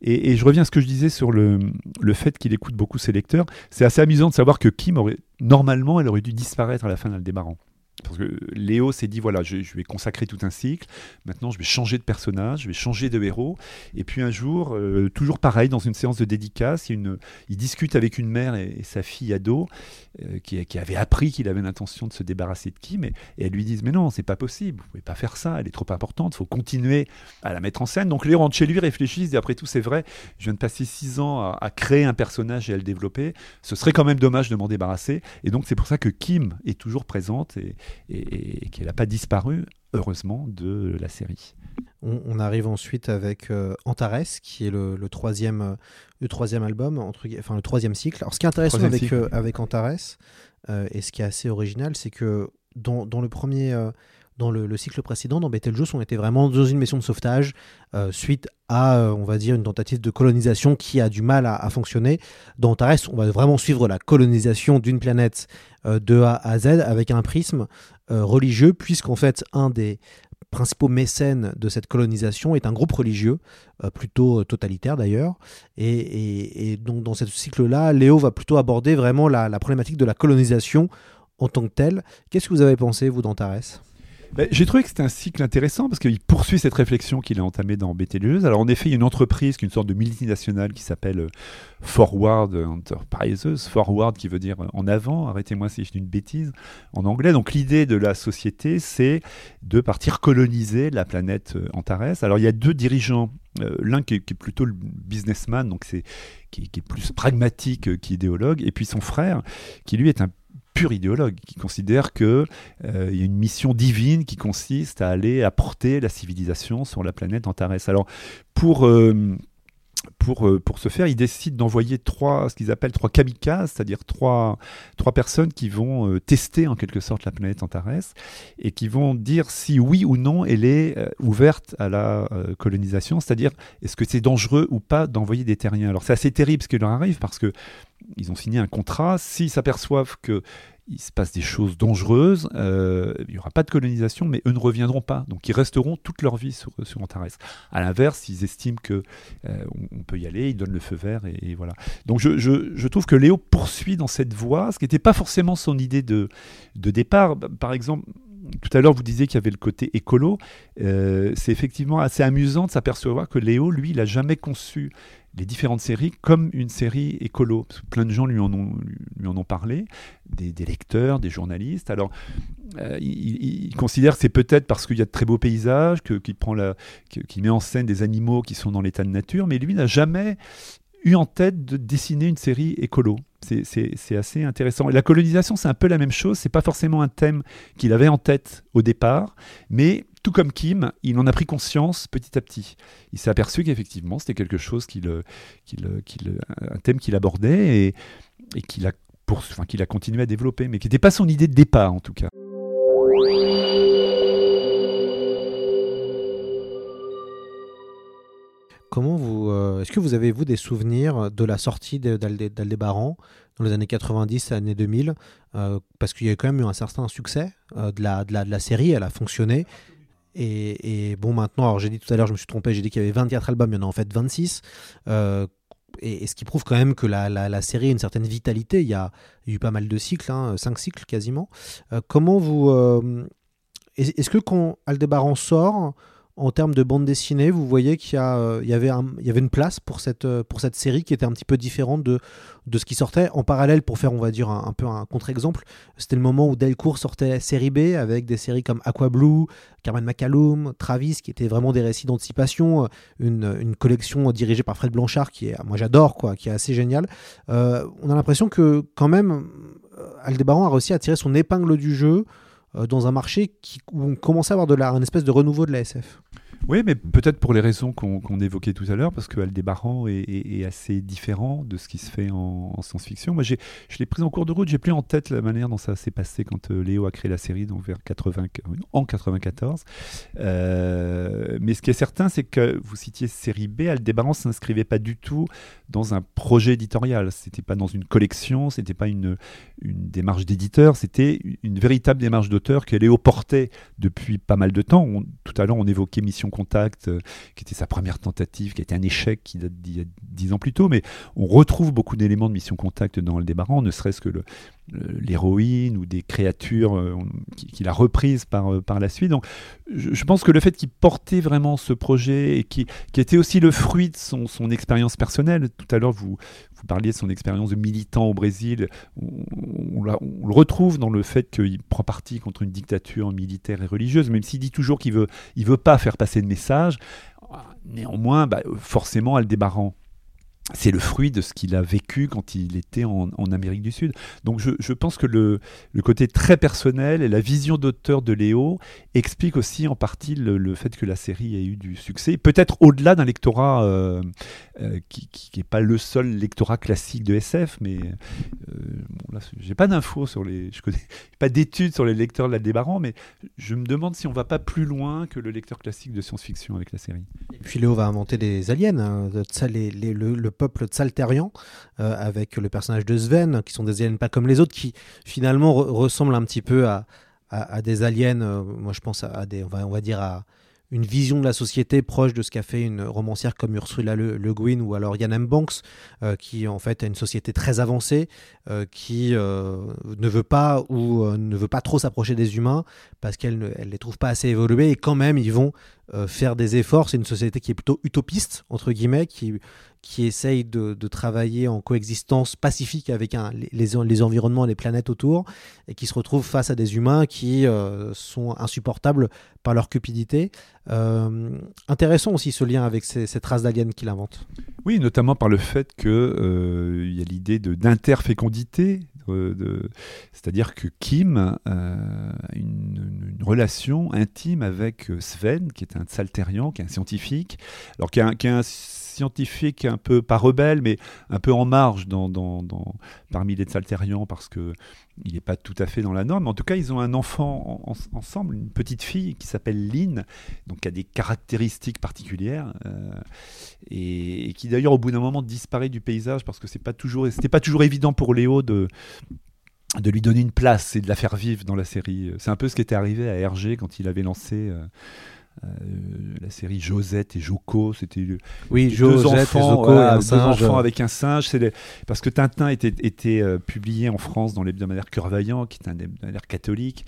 Speaker 5: Et, et je reviens à ce que je disais sur le, le fait qu'il écoute beaucoup ses lecteurs. C'est assez amusant de savoir que Kim aurait... Normalement, elle aurait dû disparaître à la fin d'Aldébaran. Parce que Léo s'est dit voilà, je, vais consacrer tout un cycle. Maintenant, je vais changer de personnage, je vais changer de héros. Et puis un jour, euh, toujours pareil, dans une séance de dédicace, il, une- discute avec une mère et, et sa fille ado euh, qui, avait appris qu'il avait l'intention de se débarrasser de Kim. Et, et elles lui disent mais non, c'est pas possible, vous pouvez pas faire ça, elle est trop importante, il faut continuer à la mettre en scène. Donc Léo rentre chez lui, réfléchit, dit après tout, c'est vrai, je viens de passer six ans à, créer un personnage et à le développer. Ce serait quand même dommage de m'en débarrasser. Et donc c'est pour ça que Kim est toujours présente et, et- et qu'elle n'a pas disparu, heureusement, de la série.
Speaker 4: On, on arrive ensuite avec euh, Antares, qui est le, le troisième, euh, le troisième album, entre, enfin le troisième cycle. Alors, ce qui est intéressant avec, euh, avec Antares, et ce qui est assez original, c'est que dans, dans le premier, dans le, le cycle précédent, dans Betelgeuse, on était vraiment dans une mission de sauvetage euh, suite à, euh, on va dire, une tentative de colonisation qui a du mal à, fonctionner. Dans Antares, on va vraiment suivre la colonisation d'une planète euh, de A à Z avec un prisme religieux, puisqu'en fait, un des principaux mécènes de cette colonisation est un groupe religieux, plutôt totalitaire d'ailleurs. Et donc dans ce cycle-là, Léo va plutôt aborder vraiment la, la problématique de la colonisation en tant que telle. Qu'est-ce que vous avez pensé, vous, d'Antares
Speaker 5: Ben, J'ai trouvé que c'était un cycle intéressant parce qu'il poursuit cette réflexion qu'il a entamée dans Betelgeuse. Alors en effet, il y a une entreprise qui est une sorte de multinationale qui s'appelle euh, Forward Enterprises. Forward qui veut dire euh, en avant, arrêtez-moi si je dis une bêtise en anglais. Donc l'idée de la société, c'est de partir coloniser la planète euh, Antares. Alors il y a deux dirigeants. L'un qui, est- plutôt le businessman, donc c'est qui, qui est plus pragmatique qu'idéologue, et puis son frère, qui lui est un pur idéologue, qui considère que euh, y a une mission divine qui consiste à aller apporter la civilisation sur la planète Antares. Alors, pour, euh, pour, euh, pour ce faire, ils décident d'envoyer trois, ce qu'ils appellent trois kamikazes, c'est-à-dire trois, trois personnes qui vont euh, tester en quelque sorte la planète Antares et qui vont dire si oui ou non elle est euh, ouverte à la colonisation, c'est-à-dire est-ce que c'est dangereux ou pas d'envoyer des terriens. Alors, c'est assez terrible ce qui leur arrive parce que ils ont signé un contrat. S'ils s'aperçoivent que il se passe des choses dangereuses, euh, il n'y aura pas de colonisation, mais eux ne reviendront pas. Donc ils resteront toute leur vie sur, sur Antares. À l'inverse, ils estiment que euh, on, peut y aller, ils donnent le feu vert et, voilà. Donc je, je- trouve que Léo poursuit dans cette voie, ce qui n'était pas forcément son idée de, de départ. Par exemple, tout à l'heure, vous disiez qu'il y avait le côté écolo. Euh, c'est effectivement assez amusant de s'apercevoir que Léo, lui, il n'a jamais conçu les différentes séries comme une série écolo. plein de gens lui en ont, parlé, des, lecteurs, des journalistes. Alors, euh, il, considère que c'est peut-être parce qu'il y a de très beaux paysages, qu'il met en scène des animaux qui sont dans l'état de nature, mais lui n'a jamais eu en tête de dessiner une série écolo. C'est assez intéressant. Et la colonisation, c'est un peu la même chose. C'est pas forcément un thème qu'il avait en tête au départ, mais tout comme Kim, il en a pris conscience petit à petit. Il s'est aperçu qu'effectivement, c'était quelque chose qu'il, un thème qu'il abordait et, et qu'il a, enfin, qu'il a continué à développer, mais qui n'était pas son idée de départ en tout cas.
Speaker 4: Comment vous, euh, est-ce que vous avez vous des souvenirs de la sortie d'Aldébaran dans les années 90, années 2000, euh, parce qu'il y a quand même eu un certain succès euh, de, la, de, la, série, elle a fonctionné. Et, bon, maintenant, alors j'ai dit tout à l'heure, je me suis trompé, j'ai dit qu'il y avait 24 albums, il y en a en fait 26. Et, ce qui prouve quand même que la, série a une certaine vitalité. Il y a, eu pas mal de cycles, hein, 5 cycles quasiment. comment vous. Est-ce que quand Aldébaran sort, en termes de bande dessinée, vous voyez qu'il y, euh, avait une place pour cette, euh, pour cette série qui était un petit peu différente de, ce qui sortait. En parallèle, pour faire, on va dire, un, peu un contre-exemple, c'était le moment où Delcourt sortait série B avec des séries comme Aqua Blue, Carmen McCallum, Travis, qui étaient vraiment des récits d'anticipation, une, une, collection dirigée par Fred Blanchard, qui est, moi j'adore, quoi, qui est assez génial. Euh, on a l'impression que, quand même, Aldébaran a réussi à tirer son épingle du jeu euh, dans un marché qui, où on commençait à avoir de un espèce de renouveau de la SF.
Speaker 5: Oui, mais peut-être pour les raisons qu'on évoquait tout à l'heure, parce que Aldébaran est, assez différent de ce qui se fait en, science-fiction. Moi, je l'ai pris en cours de route, j'ai plus en tête la manière dont ça s'est passé quand euh, Léo a créé la série, donc vers 80, en 94. Euh, mais ce qui est certain, c'est que vous citiez série B, Aldébaran s'inscrivait pas du tout dans un projet éditorial. C'était pas dans une collection, c'était pas une, une démarche d'éditeur, c'était une véritable démarche d'auteur que Léo portait depuis pas mal de temps. tout à l'heure, on évoquait Mission Contact, euh, qui était sa première tentative, qui a été un échec qui date d'il y a dix ans plus tôt, mais on retrouve beaucoup d'éléments de Mission Contact dans le débarrant, ne serait-ce que l'héroïne ou des créatures euh, qu'il a reprises par, euh, par la suite. Donc je, pense que le fait qu'il portait vraiment ce projet et qui, qui était aussi le fruit de son, son expérience personnelle, tout à l'heure vous, vous parliez de son expérience de militant au Brésil, on, le retrouve dans le fait qu'il prend parti contre une dictature militaire et religieuse, même s'il dit toujours qu'il veut, il veut pas faire passer de message. Néanmoins, bah, forcément, Aldébaran c'est le fruit de ce qu'il a vécu quand il était en, Amérique du Sud. Donc je, pense que le, côté très personnel et la vision d'auteur de Léo explique aussi en partie le, fait que la série ait eu du succès, peut-être au-delà d'un lectorat euh, euh, qui n'est pas le seul lectorat classique de SF, mais euh, bon, là, j'ai pas d'infos sur les, je connais pas d'études sur les lecteurs de la Débarrant, mais je me demande si on va pas plus loin que le lecteur classique de science-fiction avec la série.
Speaker 4: Et puis Léo va inventer des aliens, hein, les, le peuple Tsalterian, euh, avec le personnage de Sven, qui sont des aliens pas comme les autres, qui finalement ressemblent un petit peu à, à, des aliens, euh, moi je pense à, des, on va, on va dire à une vision de la société proche de ce qu'a fait une romancière comme Ursula Le, Guin ou alors Yann M. Banks, euh, qui en fait a une société très avancée, qui ne veut pas ou ne veut pas trop s'approcher des humains parce qu'elle ne les trouve pas assez évolués et quand même ils vont faire des efforts. C'est une société qui est plutôt utopiste entre guillemets, qui qui essaye de, travailler en coexistence pacifique avec les, les, environnements, les planètes autour, et qui se retrouvent face à des humains qui euh, sont insupportables par leur cupidité. Euh, intéressant aussi ce lien avec cette race d'aliens qu'il invente.
Speaker 5: Oui, notamment par le fait qu'il euh, y a l'idée d'interfécondité. C'est-à-dire que Kim a une, relation intime avec Sven, qui est un saltérian, qui est un scientifique, alors qui est un scientifique un peu, pas rebelle, mais un peu en marge dans, dans, parmi les Salterians parce que il n'est pas tout à fait dans la norme. En tout cas, ils ont un enfant ensemble, une petite fille qui s'appelle Lynn, donc qui a des caractéristiques particulières euh, et, qui d'ailleurs au bout d'un moment disparaît du paysage parce que toujours, c'était pas toujours évident pour Léo de de lui donner une place et de la faire vivre dans la série. C'est un peu ce qui était arrivé à Hergé quand il avait lancé euh, euh, série Josette et Joko. C'était
Speaker 4: Oui,
Speaker 5: deux
Speaker 4: Josette et
Speaker 5: enfants,
Speaker 4: Joko et
Speaker 5: voilà,
Speaker 4: un
Speaker 5: deux
Speaker 4: singe.
Speaker 5: enfants avec un singe. Les- parce que Tintin était, était euh, publié en France dans l'hebdomadaire Cœur Vaillant, qui est un hebdomadaire catholique,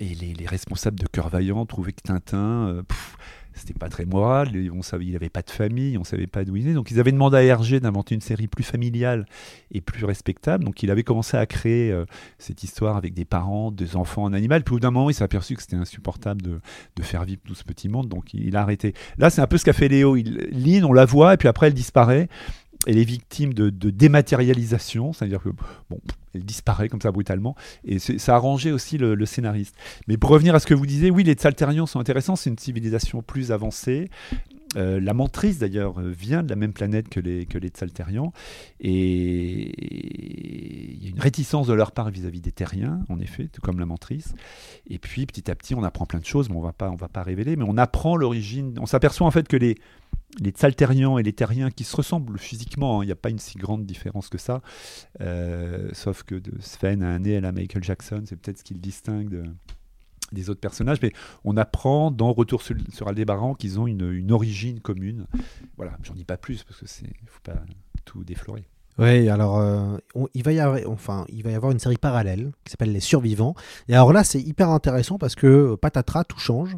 Speaker 5: et les, les responsables de Cœur Vaillant trouvaient que Tintin, euh, pff, c'était pas très moral. On savait, il avait pas de famille, on savait pas d'où il venait. Donc ils avaient demandé à Hergé d'inventer une série plus familiale et plus respectable. Donc il avait commencé à créer euh, cette histoire avec des parents, deux enfants, un animal. Puis au bout d'un moment, il s'est aperçu que c'était insupportable de, de faire vivre tout ce petit monde, donc il, a arrêté. Là, c'est un peu ce qu'a fait Léo. Il, on la voit, et puis après, elle disparaît. Elle est victime de, de dématérialisation, c'est-à-dire que bon, elle disparaît comme ça brutalement, et ça a arrangé aussi le, scénariste. Mais pour revenir à ce que vous disiez, oui, les Tsalterians sont intéressants, c'est une civilisation plus avancée. Euh, la mentrice d'ailleurs euh, vient de la même planète que les, que les et il y a une réticence de leur part vis-à-vis des Terriens, en effet, tout comme la mentrice. Et puis petit à petit, on apprend plein de choses, mais on on va pas révéler, mais on apprend l'origine. On s'aperçoit en fait que les les Tsalterians et les Terriens qui se ressemblent physiquement, hein, il n'y a pas une si grande différence que ça, euh, sauf que de Sven a un nez à la Michael Jackson, c'est peut-être ce qui le distingue de- des autres personnages, mais on apprend dans Retour sur, sur Aldébaran qu'ils ont une, origine commune. Voilà, j'en dis pas plus parce que c'est, faut pas tout déflorer.
Speaker 4: Oui, alors euh, il, va y avoir, enfin, il va y avoir une série parallèle qui s'appelle Les Survivants. Et alors là, c'est hyper intéressant parce que euh, patatras, tout change.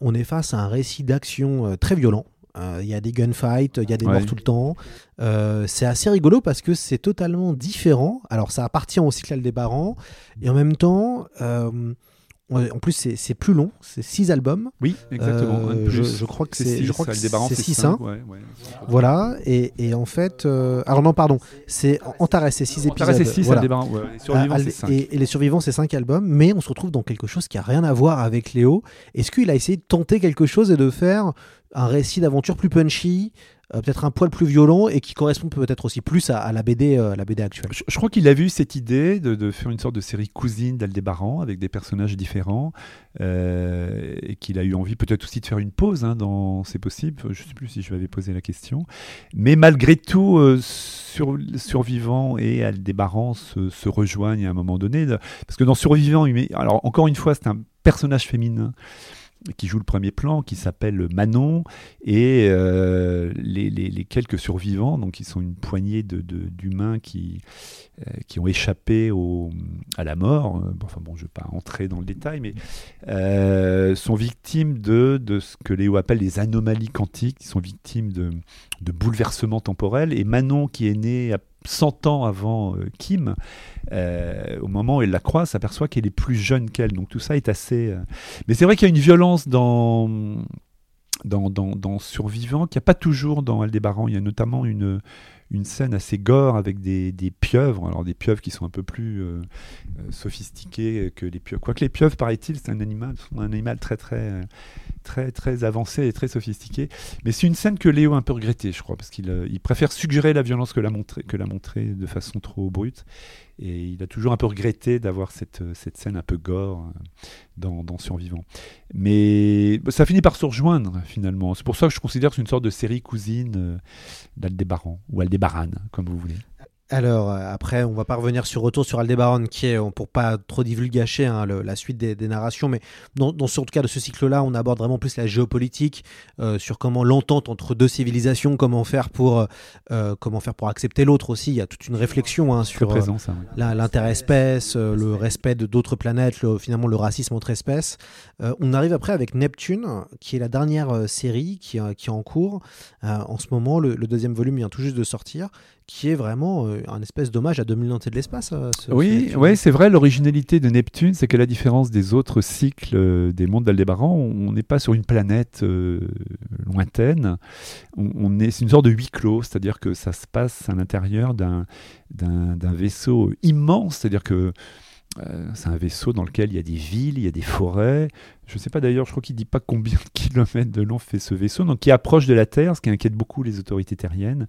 Speaker 4: On est face à un récit d'action très violent. Euh, Il y a des gunfights, il y a des
Speaker 5: Ouais.
Speaker 4: morts tout le temps. Euh, c'est assez rigolo parce que c'est totalement différent. Alors ça appartient au cycle Aldébaran. Et en même temps, euh, en plus c'est c'est plus long, c'est six albums.
Speaker 5: Oui, exactement.
Speaker 4: Euh, je, crois que
Speaker 5: C'est
Speaker 4: c'est
Speaker 5: six,
Speaker 4: je crois que
Speaker 5: Aldébaran,
Speaker 4: c'est
Speaker 5: c'est
Speaker 4: 6
Speaker 5: cinq, ouais, ouais.
Speaker 4: Voilà, et, et en fait, euh, alors non, pardon, c'est Antares, c'est 6 épisodes.
Speaker 5: Antares, c'est six,
Speaker 4: voilà.
Speaker 5: Aldébaran, ouais. Les Survivants, c'est cinq.
Speaker 4: Et, et les survivants, c'est 5 albums, mais on se retrouve dans quelque chose qui a rien à voir avec Léo. Est-ce qu'il a essayé de tenter quelque chose et de faire un récit d'aventure plus punchy, euh, peut-être un poil plus violent et qui correspond peut-être aussi plus à, la BD, euh, la BD actuelle
Speaker 5: Je, crois qu'il a vu cette idée de, faire une sorte de série cousine d'Aldébaran avec des personnages différents euh, et qu'il a eu envie peut-être aussi de faire une pause hein, dans C'est possible. Je ne sais plus si je lui avais posé la question. Mais malgré tout, sur, Survivant et Aldébaran se, rejoignent à un moment donné. parce que dans Survivant, alors encore une fois, c'est un personnage féminin qui joue le premier plan, qui s'appelle Manon, et euh, les, quelques survivants, donc ils sont une poignée de- de- d'humains qui, euh, qui ont échappé à la mort. Euh, Enfin bon, je ne vais pas entrer dans le détail, mais sont victimes de, de ce que Léo appelle les anomalies quantiques, ils sont victimes de, de bouleversements temporels, et Manon, qui est née à 100 ans avant euh, Kim, euh, au moment où elle la croise, s'aperçoit qu'elle est plus jeune qu'elle. Donc tout ça est assez... euh, Mais c'est vrai qu'il y a une violence dans, dans, dans, dans Survivant qu'il n'y a pas toujours dans Aldébaran. Il y a notamment une, une scène assez gore avec des, pieuvres. Alors des pieuvres qui sont un peu plus euh, euh, sophistiquées que les pieuvres. Quoique les pieuvres, paraît-il, c'est un animal, un animal très très... euh, très très avancé et très sophistiqué. Mais c'est une scène que Léo a un peu regretté, je crois, parce qu'il il préfère suggérer la violence que la montrer, que la montrer de façon trop brute. Et il a toujours un peu regretté d'avoir cette, euh, cette scène un peu gore euh, dans, dans Survivant. Mais ça finit par se rejoindre finalement. C'est pour ça que je considère que c'est une sorte de série cousine euh, d'Aldébaran, ou Aldébaran, comme vous voulez.
Speaker 4: Alors, euh, après, on va pas revenir sur Retour sur Aldébaran, qui est, euh, pour pas trop divulgacher hein, le- la suite des, des narrations, mais dans, dans ce cas de ce cycle-là, on aborde vraiment plus la géopolitique, euh, sur comment l'entente entre deux civilisations, comment faire pour, euh, comment faire pour accepter l'autre aussi. Il y a toute une réflexion hein, sur
Speaker 5: présent, ça.
Speaker 4: la- l'interespèce, euh, le respect de d'autres planètes, le- finalement le racisme entre espèces. On arrive après avec Neptune, qui est la dernière série qui, qui est en cours. En ce moment, le, le deuxième volume vient tout juste de sortir, qui est vraiment euh, un espèce d'hommage à 2000 ans de l'espace. euh, ce-
Speaker 5: Oui, ouais, c'est vrai. L'originalité de Neptune, c'est que la différence des autres cycles euh, des mondes d'Aldébaran, on on n'est pas sur une planète euh, lointaine. On, on est, c'est une sorte de huis clos, c'est-à-dire que ça se passe à l'intérieur d'un d'un d'un vaisseau immense, c'est-à-dire que euh, c'est un vaisseau dans lequel il y a des villes, il y a des forêts. Je ne sais pas d'ailleurs, je crois qu'il ne dit pas combien de kilomètres de long fait ce vaisseau, donc qui approche de la Terre, ce qui inquiète beaucoup les autorités terriennes.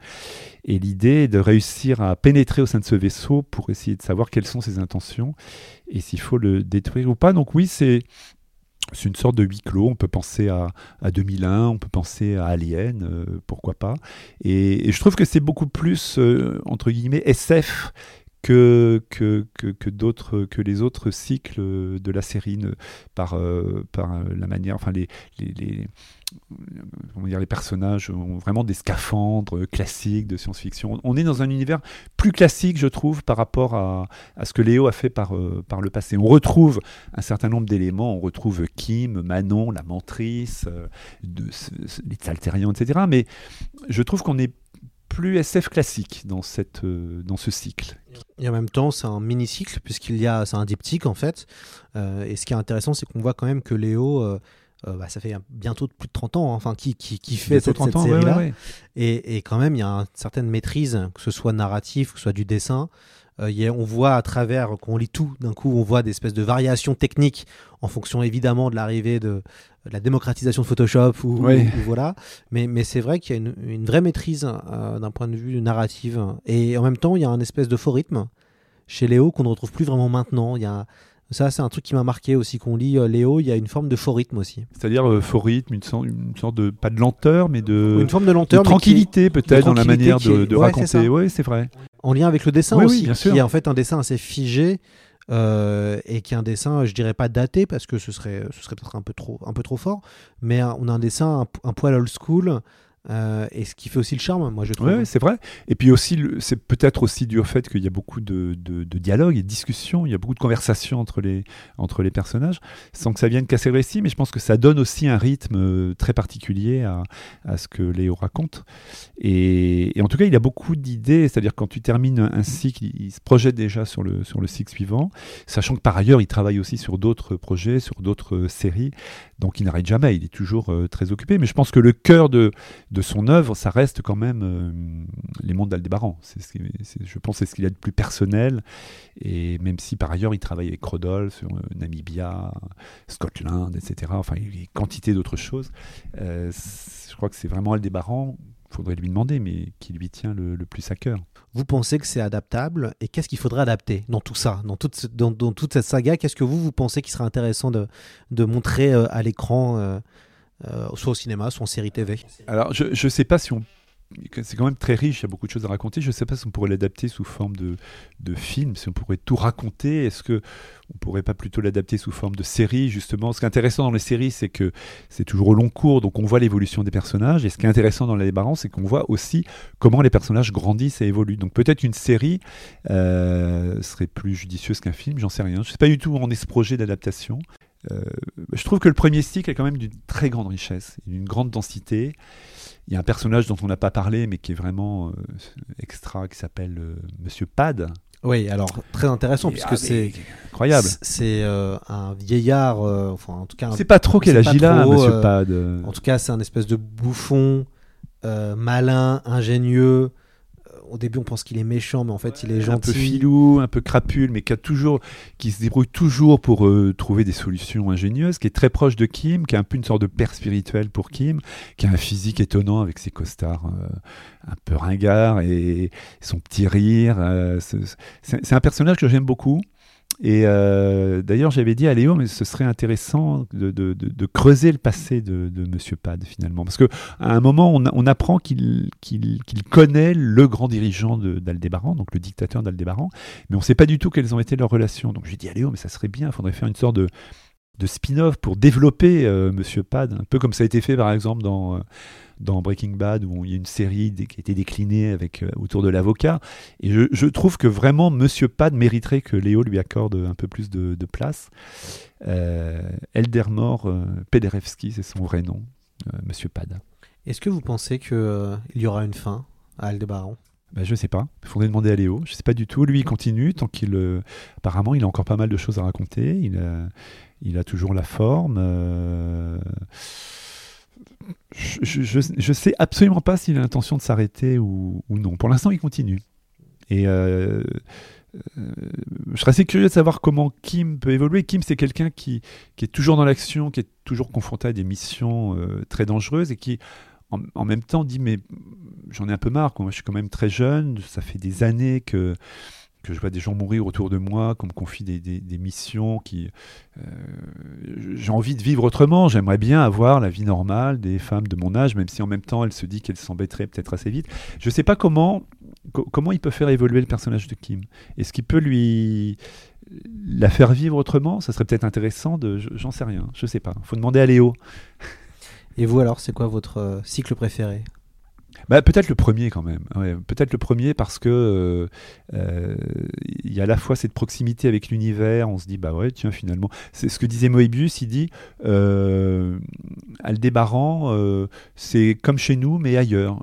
Speaker 5: Et l'idée est de réussir à pénétrer au sein de ce vaisseau pour essayer de savoir quelles sont ses intentions et s'il faut le détruire ou pas. Donc oui, c'est une sorte de huis clos. On peut penser à, à 2001, on peut penser à Alien, euh, pourquoi pas. Et, et je trouve que c'est beaucoup plus, euh, entre guillemets, SF que, que, que, que d'autres que les autres cycles de la série par, euh, par la manière enfin les, les, les- comment dire, les personnages ont vraiment des scaphandres classiques de science-fiction. On est dans un univers plus classique, je trouve, par rapport à, à ce que Léo a fait par, euh, par le passé. On retrouve un certain nombre d'éléments. On retrouve Kim, Manon, la mentrice, euh, les Saltérians, etc. Mais je trouve qu'on est plus SF classique dans, cette, euh, dans ce cycle.
Speaker 4: Et en même temps, c'est un mini-cycle, puisqu'il y a, c'est un diptyque en fait. Euh, et ce qui est intéressant, c'est qu'on voit quand même que Léo, euh, bah, ça fait bientôt plus de 30 ans, hein, enfin, qui, qui, qui fait cette,
Speaker 5: 30
Speaker 4: cette
Speaker 5: ouais,
Speaker 4: série-là.
Speaker 5: ouais, ouais.
Speaker 4: Et, et quand même, il y a une certaine maîtrise, que ce soit narratif, que ce soit du dessin. Euh, il y a- on voit à travers, quand on lit tout, d'un coup, on voit des espèces de variations techniques en fonction évidemment de l'arrivée de, de la démocratisation de Photoshop ou,
Speaker 5: Oui.
Speaker 4: ou voilà. Mais, mais c'est vrai qu'il y a une, une vraie maîtrise euh, d'un point de vue narratif. Et en même temps, il y a un espèce de faux rythme chez Léo qu'on ne retrouve plus vraiment maintenant. Il y a, ça, c'est un truc qui m'a marqué aussi. Qu'on lit euh, Léo, il y a une forme de faux rythme aussi.
Speaker 5: C'est-à-dire euh, faux rythme, une sorte, une sorte de pas de lenteur, mais de,
Speaker 4: Une forme de lenteur,
Speaker 5: de tranquillité peut-être dans la manière de,
Speaker 4: est-
Speaker 5: de
Speaker 4: ouais, c'est ça.
Speaker 5: raconter. Oui, c'est vrai.
Speaker 4: En lien avec le dessin
Speaker 5: Oui, oui,
Speaker 4: aussi,
Speaker 5: bien
Speaker 4: qui est en fait un dessin assez figé. euh, et qui est un dessin, je dirais pas daté parce que ce serait, ce serait peut-être un peu trop, un peu trop fort, mais on a un dessin un, un poil old school euh, et ce qui fait aussi le charme, moi je trouve.
Speaker 5: Oui, c'est vrai. Et puis aussi, c'est peut-être aussi dû au fait qu'il y a beaucoup de, de, de dialogues et de discussions, il y a beaucoup de conversations entre les, entre les personnages, sans que ça vienne casser le récit, mais je pense que ça donne aussi un rythme euh, très particulier à, à ce que Léo raconte. Et, en tout cas, il a beaucoup d'idées, c'est-à-dire quand tu termines un, un cycle, il, il se projette déjà sur le, sur le cycle suivant, sachant que par ailleurs, il travaille aussi sur d'autres projets, sur d'autres euh, séries, donc il n'arrête jamais, il est toujours euh, très occupé, mais je pense que le cœur de de son œuvre, ça reste quand même euh, les mondes d'Aldébaran. C'est ce je pense c'est ce qu'il a de plus personnel. Et même si par ailleurs il travaille avec Rodolphe sur euh, Namibia, Scotland, etc. Enfin, il y a quantité d'autres choses. je crois que c'est vraiment Aldébaran. Faudrait lui demander, mais qui lui tient le, le plus à cœur.
Speaker 4: Vous pensez que c'est adaptable et qu'est-ce qu'il faudrait adapter dans tout ça, dans toute, ce- dans, dans toute cette saga? Qu'est-ce que vous, vous pensez qu'il serait intéressant de, de montrer euh, à l'écran, euh, euh, soit au cinéma, soit en série TV
Speaker 5: Alors, je ne sais pas si on. C'est quand même très riche, il y a beaucoup de choses à raconter. Je ne sais pas si on pourrait l'adapter sous forme de, de film, si on pourrait tout raconter. Est-ce que on pourrait pas plutôt l'adapter sous forme de série, justement? Ce qui est intéressant dans les séries, c'est que c'est toujours au long cours, donc on voit l'évolution des personnages. Et ce qui est intéressant dans la débarran, c'est qu'on voit aussi comment les personnages grandissent et évoluent. Donc peut-être une série euh, serait plus judicieuse qu'un film, j'en sais rien. Je ne sais pas du tout où en est ce projet d'adaptation. Euh, je trouve que le premier cycle est quand même d'une très grande richesse, d'une grande densité. Il y a un personnage dont on n'a pas parlé, mais qui est vraiment euh, extra, qui s'appelle euh, Monsieur Pad.
Speaker 4: Oui, alors très intéressant
Speaker 5: Et-
Speaker 4: puisque
Speaker 5: ah,
Speaker 4: c'est
Speaker 5: incroyable.
Speaker 4: c'est- euh, un vieillard, enfin en tout cas.
Speaker 5: C'est pas trop quel
Speaker 4: sait
Speaker 5: âge
Speaker 4: pas
Speaker 5: il a,
Speaker 4: trop,
Speaker 5: Monsieur Pad.
Speaker 4: En tout cas, c'est un espèce de bouffon, malin, ingénieux. Au début, on pense qu'il est méchant, mais en fait, il est
Speaker 5: un peu
Speaker 4: gentil.
Speaker 5: filou, un peu crapule, mais qui, a toujours, qui se débrouille toujours pour euh, trouver des solutions ingénieuses, qui est très proche de Kim, qui a un peu une sorte de père spirituel pour Kim, qui a un physique étonnant avec ses costards euh, un peu ringards et son petit rire. euh, c'est un personnage que j'aime beaucoup. Et euh, d'ailleurs, j'avais dit à Léo, mais ce serait intéressant de, de- creuser le passé de, Monsieur Pad finalement, parce que à un moment, on, apprend qu'il connaît le grand dirigeant d'Aldébaran, donc le dictateur d'Aldébaran, mais on ne sait pas du tout quelles ont été leurs relations. Donc j'ai dit à Léo, mais ça serait bien, il faudrait faire une sorte de, de spin-off pour développer euh, Monsieur Pad, un peu comme ça a été fait par exemple dans, euh, dans Breaking Bad, où il y a une série qui a été déclinée avec, euh, autour de l'avocat. Et je, je trouve que vraiment Monsieur Pad mériterait que Léo lui accorde un peu plus de, de place. Euh, Eldermore euh, Pederewski, c'est son vrai nom, Monsieur Pad.
Speaker 4: Est-ce que vous pensez qu'il y aura une fin à Aldébaran
Speaker 5: Ben, je sais pas. Il faudrait demander à Léo. Je sais pas du tout. Lui, il continue tant qu'il. euh, apparemment, il a encore pas mal de choses à raconter. Il a, il a toujours la forme. euh, Je, je sais absolument pas s'il a l'intention de s'arrêter ou, non. Pour l'instant, il continue. Et euh, euh, je serais assez curieux de savoir comment Kim peut évoluer. Kim, c'est quelqu'un qui, est toujours dans l'action, qui est toujours confronté à des missions euh, très dangereuses et qui, en, en même temps, dit Mais j'en ai un peu marre. Moi, je suis quand même très jeune. Ça fait des années que, que je vois des gens mourir autour de moi, qu'on me confie des, missions qui. euh, j'ai envie de vivre autrement. J'aimerais bien avoir la vie normale des femmes de mon âge, même si en même temps, elle se dit qu'elle s'embêterait peut-être assez vite. Je ne sais pas comment comment il peut faire évoluer le personnage de Kim Est-ce qu'il peut lui la faire vivre autrement? Ça serait peut-être intéressant. De, j'en sais rien. Je sais pas. Faut demander à Léo.
Speaker 4: Et vous alors, c'est quoi votre euh, cycle préféré?
Speaker 5: Bah, peut-être le premier quand même. peut-être le premier parce que euh, euh, il y a à la fois cette proximité avec l'univers. On se dit bah ouais tiens finalement c'est ce que disait Moebius. Il dit euh, Aldébaran c'est comme chez nous mais ailleurs.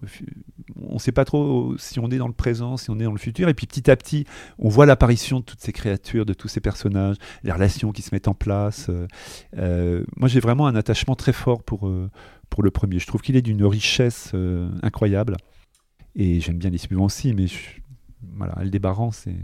Speaker 5: On ne sait pas trop si on est dans le présent, si on est dans le futur. Et puis petit à petit, on voit l'apparition de toutes ces créatures, de tous ces personnages, les relations qui se mettent en place. moi j'ai vraiment un attachement très fort pour pour le premier. Je trouve qu'il est d'une richesse euh, incroyable. Et j'aime bien les suivants aussi, mais voilà, Aldébaran, c'est.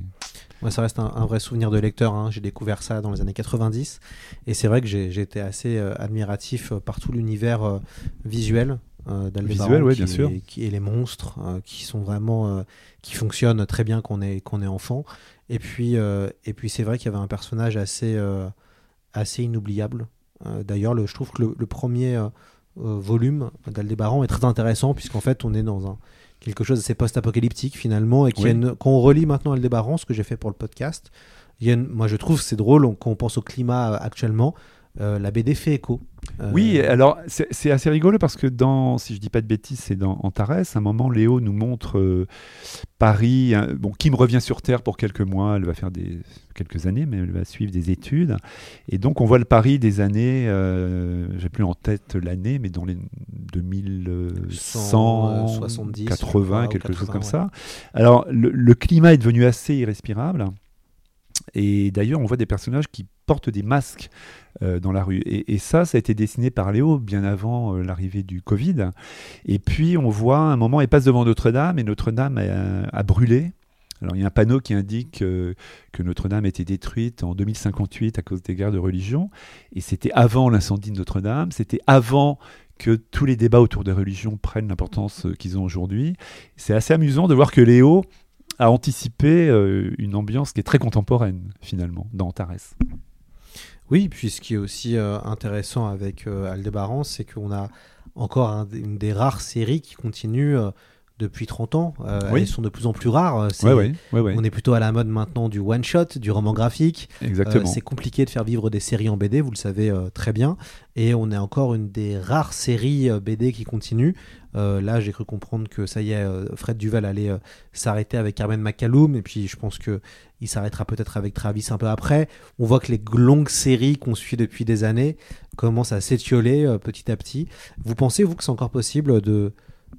Speaker 4: Moi, ça reste un, vrai souvenir de lecteur. Hein. J'ai découvert ça dans les années 90. Et c'est vrai que j'ai été assez euh, admiratif euh, par tout l'univers visuel
Speaker 5: d'Aldébaran. bien sûr.
Speaker 4: Qui, et les monstres qui sont vraiment. qui fonctionnent très bien qu'on est, qu'on est enfant. Et puis, et puis c'est vrai qu'il y avait un personnage assez, assez inoubliable. D'ailleurs, je trouve que le premier euh, volume d'Aldébaran est très intéressant puisqu'en fait on est dans un quelque chose d'assez post-apocalyptique finalement et qui quand on relit maintenant Aldébaran, ce que j'ai fait pour le podcast, il y a moi je trouve c'est drôle quand on pense au climat actuellement, euh, la BD fait écho.
Speaker 5: Euh, oui, alors c'est assez rigolo parce que dans, si je dis pas de bêtises, c'est dans Antares, à un moment Léo nous montre euh, Paris, hein, bon, Kim revient sur Terre pour quelques mois, elle va faire des, quelques années, mais elle va suivre des études. Et donc on voit le Paris des années, j'ai plus en tête l'année, mais dans les 2170, 80, quelque chose comme ça. Alors le climat est devenu assez irrespirable. Et d'ailleurs, on voit des personnages qui portent des masques dans la rue. Et, ça, ça a été dessiné par Léo bien avant euh, l'arrivée du Covid. Et puis, on voit un moment, il passe devant Notre-Dame et Notre-Dame a, brûlé. Alors, il y a un panneau qui indique euh, que Notre-Dame a été détruite en 2058 à cause des guerres de religion. Et c'était avant l'incendie de Notre-Dame, c'était avant que tous les débats autour des religions prennent l'importance qu'ils ont aujourd'hui. C'est assez amusant de voir que Léo a anticipé euh, une ambiance qui est très contemporaine, finalement, dans Antares.
Speaker 4: Oui, puis ce qui est aussi euh, intéressant avec euh, Aldébaran, c'est qu'on a encore une des rares séries qui continue depuis 30 ans. Elles sont de plus en plus rares. on est plutôt à la mode maintenant du one-shot, du roman graphique.
Speaker 5: Exactement.
Speaker 4: c'est compliqué de faire vivre des séries en BD, vous le savez très bien. Et on est encore une des rares séries BD qui continue. Euh, là, j'ai cru comprendre que ça y est, euh, Fred Duval allait euh, s'arrêter avec Carmen McCallum, et puis je pense que il s'arrêtera peut-être avec Travis un peu après. On voit que les longues séries qu'on suit depuis des années commencent à s'étioler petit à petit. Vous pensez, vous, que c'est encore possible de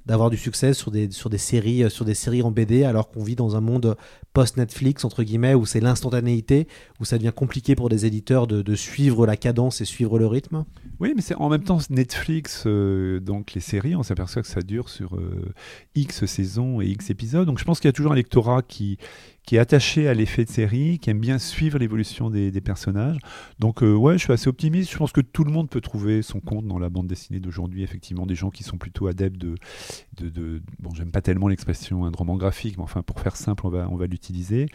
Speaker 4: d'avoir du succès sur des, sur des séries sur des séries en BD alors qu'on vit dans un monde post Netflix entre guillemets où c'est l'instantanéité où ça devient compliqué pour des éditeurs de, de, suivre la cadence et suivre le rythme
Speaker 5: oui, mais c'est en même temps Netflix, euh, donc les séries, on s'aperçoit que ça dure sur euh, X saisons et X épisodes. Donc je pense qu'il y a toujours un lectorat qui, qui est attaché à l'effet de série, qui aime bien suivre l'évolution des, personnages. Donc euh, ouais, je suis assez optimiste. Je pense que tout le monde peut trouver son compte dans la bande dessinée d'aujourd'hui. Effectivement, des gens qui sont plutôt adeptes de... de, bon, j'aime pas tellement l'expression un roman graphique, mais enfin pour faire simple, on va, on va l'utiliser.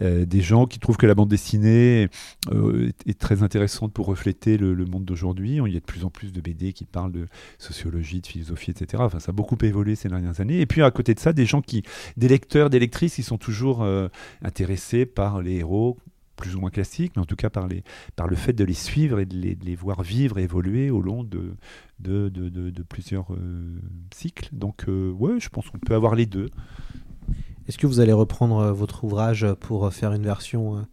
Speaker 5: Euh, des gens qui trouvent que la bande dessinée euh, est, très intéressante pour refléter le, monde d'aujourd'hui. Il y a de plus en plus de BD qui parlent de sociologie, de philosophie, etc. Enfin, ça a beaucoup évolué ces dernières années. Et puis à côté de ça, des gens qui, des lecteurs, des lectrices qui sont toujours euh, intéressés par les héros plus ou moins classiques, mais en tout cas par, les, par le fait de les suivre et de les, voir vivre et évoluer au long de, de, de, plusieurs euh, cycles. Donc euh, ouais, je pense qu'on peut avoir les deux.
Speaker 4: Est-ce que vous allez reprendre votre ouvrage pour faire une version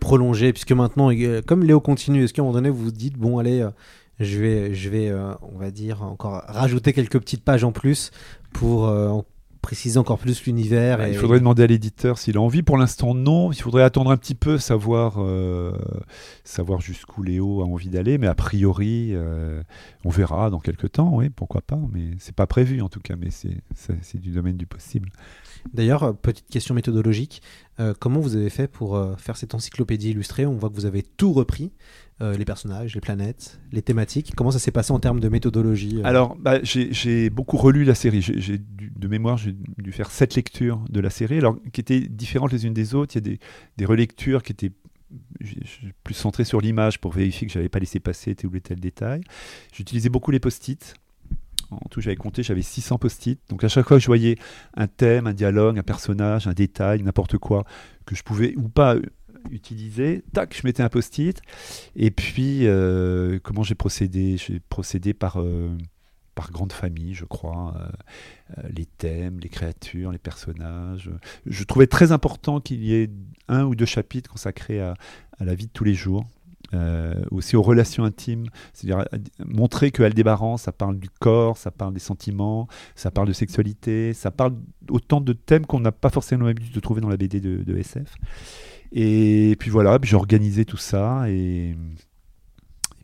Speaker 4: prolongée? Puisque maintenant, comme Léo continue, est-ce qu'à un moment donné, vous vous dites, bon, allez, je vais, je vais on va dire, encore rajouter quelques petites pages en plus pour préciser encore plus l'univers.
Speaker 5: Bah, il faudrait demander à l'éditeur s'il a envie. Pour l'instant, non. Il faudrait attendre un petit peu, savoir, euh, savoir jusqu'où Léo a envie d'aller. Mais a priori, euh, on verra dans quelques temps. Oui, pourquoi pas. Mais c'est pas prévu en tout cas. Mais c'est du domaine du possible.
Speaker 4: D'ailleurs, petite question méthodologique. Euh, comment vous avez fait pour faire cette encyclopédie illustrée? On voit que vous avez tout repris. Euh, les personnages, les planètes, les thématiques. Comment ça s'est passé en termes de méthodologie
Speaker 5: euh? Alors, bah, j'ai beaucoup relu la série. De mémoire, j'ai dû faire sept lectures de la série, alors qui étaient différentes les unes des autres. Il y a des, relectures qui étaient plus centrées sur l'image pour vérifier que j'avais pas laissé passer tel ou tel détail. J'utilisais beaucoup les post-it En tout, j'avais compté, j'avais 600 post-it. Donc à chaque fois que je voyais un thème, un dialogue, un personnage, un détail, n'importe quoi, que je pouvais ou pas utiliser, tac, je mettais un post-it. Et puis, euh, comment j'ai procédé? J'ai procédé par, euh, grande famille, je crois. Euh, les thèmes, les créatures, les personnages. Je trouvais très important qu'il y ait un ou deux chapitres consacrés à, à la vie de tous les jours. Euh, aussi aux relations intimes, c'est-à-dire montrer que Aldébaran, ça parle du corps, ça parle des sentiments, ça parle de sexualité, ça parle autant de thèmes qu'on n'a pas forcément l'habitude de trouver dans la BD de, SF. Et puis voilà, j'ai organisé tout ça et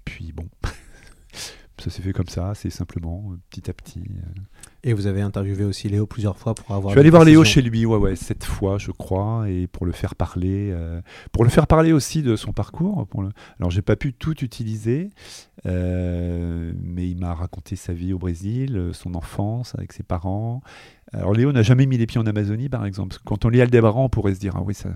Speaker 5: puis bon, ça s'est fait comme ça, c'est simplement petit à petit. euh.
Speaker 4: Et vous avez interviewé aussi Léo plusieurs fois pour avoir.
Speaker 5: Je suis allé voir Léo chez lui, ouais, ouais, cette fois, je crois, et pour le faire parler, euh, pour le faire parler aussi de son parcours. Pour le... Alors, j'ai pas pu tout utiliser, euh, mais il m'a raconté sa vie au Brésil, euh, son enfance avec ses parents. Alors, Léo n'a jamais mis les pieds en Amazonie, par exemple. Quand on lit Aldébaran, on pourrait se dire, ah oui, ça,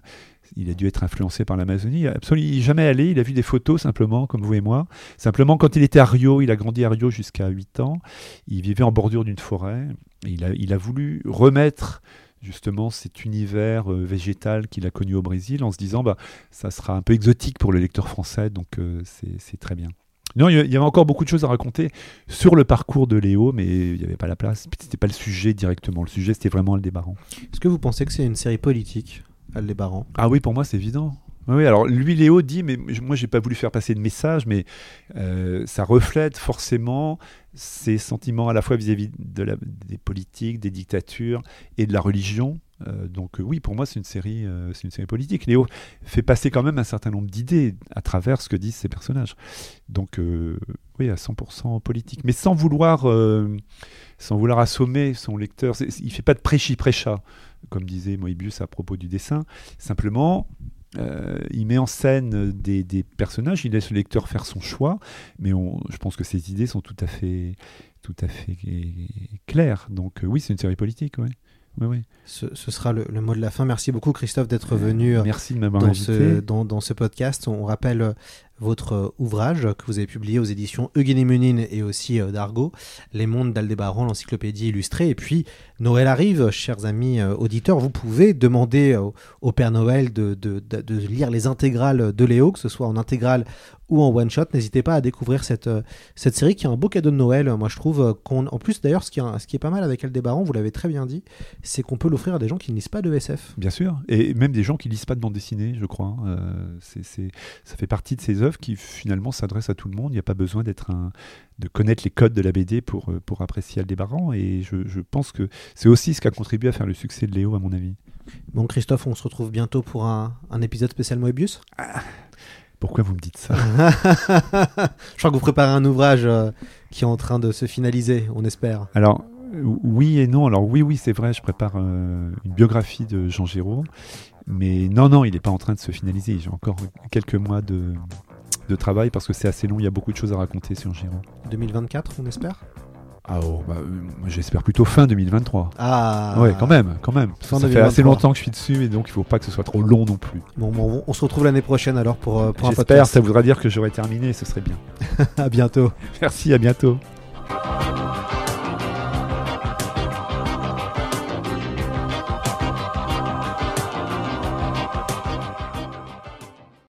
Speaker 5: il a dû être influencé par l'Amazonie. Il n'est jamais allé. Il a vu des photos simplement, comme vous et moi. Simplement, quand il était à Rio, il a grandi à Rio jusqu'à 8 ans. Il vivait en bordure d'une forêt. Il, a, voulu remettre justement cet univers euh, végétal qu'il a connu au Brésil en se disant bah ça sera un peu exotique pour le lecteur français donc euh, c'est très bien. Non, il y avait encore beaucoup de choses à raconter sur le parcours de Léo, mais il n'y avait pas la place. C'était pas le sujet directement. Le sujet, c'était vraiment le débarrant.
Speaker 4: Est-ce que vous pensez que c'est une série politique, Aldébaran
Speaker 5: Ah oui, pour moi, c'est évident. Alors lui, Léo dit, mais moi, j'ai pas voulu faire passer de message, mais euh, ça reflète forcément ses sentiments à la fois vis-à-vis des politiques, des dictatures et de la religion. Euh, donc euh, oui, pour moi, c'est une série, une série politique. Léo fait passer quand même un certain nombre d'idées à travers ce que disent ses personnages. Donc oui, à 100% politique, mais sans vouloir, sans vouloir assommer son lecteur. Il fait pas de prêchi-prêcha, comme disait Moebius à propos du dessin. Simplement, euh, il met en scène des, des personnages, il laisse le lecteur faire son choix, mais on, je pense que ses idées sont tout à fait, tout à fait claires. Donc euh, oui, c'est une série politique, oui. Oui, oui.
Speaker 4: ce, ce sera le, le mot de la fin. Merci beaucoup, Christophe, d'être venu euh,
Speaker 5: Merci de m'avoir
Speaker 4: dans
Speaker 5: invité.
Speaker 4: ce, dans, dans ce podcast. On rappelle euh, votre euh, ouvrage que vous avez publié aux éditions Eugénie Munine et aussi euh, d'Argo, Les mondes d'Aldébaran, l'encyclopédie illustrée. Et puis, Noël arrive, chers amis euh, auditeurs, vous pouvez demander au Père Noël de, de- lire les intégrales de Léo, que ce soit en intégrale ou en one-shot. N'hésitez pas à découvrir cette, cette série qui est un beau cadeau de Noël. Moi, je trouve qu'on... En plus, d'ailleurs, ce qui, est- ce qui est pas mal avec Aldébaran, vous l'avez très bien dit, c'est qu'on peut l'offrir à des gens qui ne lisent pas de SF.
Speaker 5: Bien sûr, et même des gens qui lisent pas de bande dessinée, je crois. C'est, c'est- ça fait partie de ces œuvres qui finalement s'adressent à tout le monde. Il n'y a pas besoin d'être un, de connaître les codes de la BD pour, euh, pour apprécier Aldébaran. Et je, je pense que c'est aussi ce qui a contribué à faire le succès de Léo, à mon avis.
Speaker 4: Bon, Christophe, on se retrouve bientôt pour un, un épisode spécial Moebius?
Speaker 5: Pourquoi vous me dites ça?
Speaker 4: Je crois que vous préparez un ouvrage euh, qui est en train de se finaliser, on espère.
Speaker 5: Alors, oui et non. Alors, oui, oui, c'est vrai, je prépare euh, une biographie de Jean Giraud. Mais non, non, il n'est pas en train de se finaliser. J'ai encore quelques mois de, de travail parce que c'est assez long. Il y a beaucoup de choses à raconter sur Giraud.
Speaker 4: 2024, on espère?
Speaker 5: Ah, oh, bah, euh, j'espère plutôt fin 2023.
Speaker 4: Ah
Speaker 5: Ouais, quand même, quand même.
Speaker 4: Fin
Speaker 5: ça fait assez
Speaker 4: 2023.
Speaker 5: longtemps que je suis dessus et donc il faut pas que ce soit trop long non plus.
Speaker 4: Bon, bon, on se retrouve l'année prochaine alors pour, euh, pour un
Speaker 5: J'espère,
Speaker 4: podcast.
Speaker 5: ça voudra dire que j'aurai terminé, ce serait bien.
Speaker 4: à bientôt.
Speaker 5: Merci, à bientôt.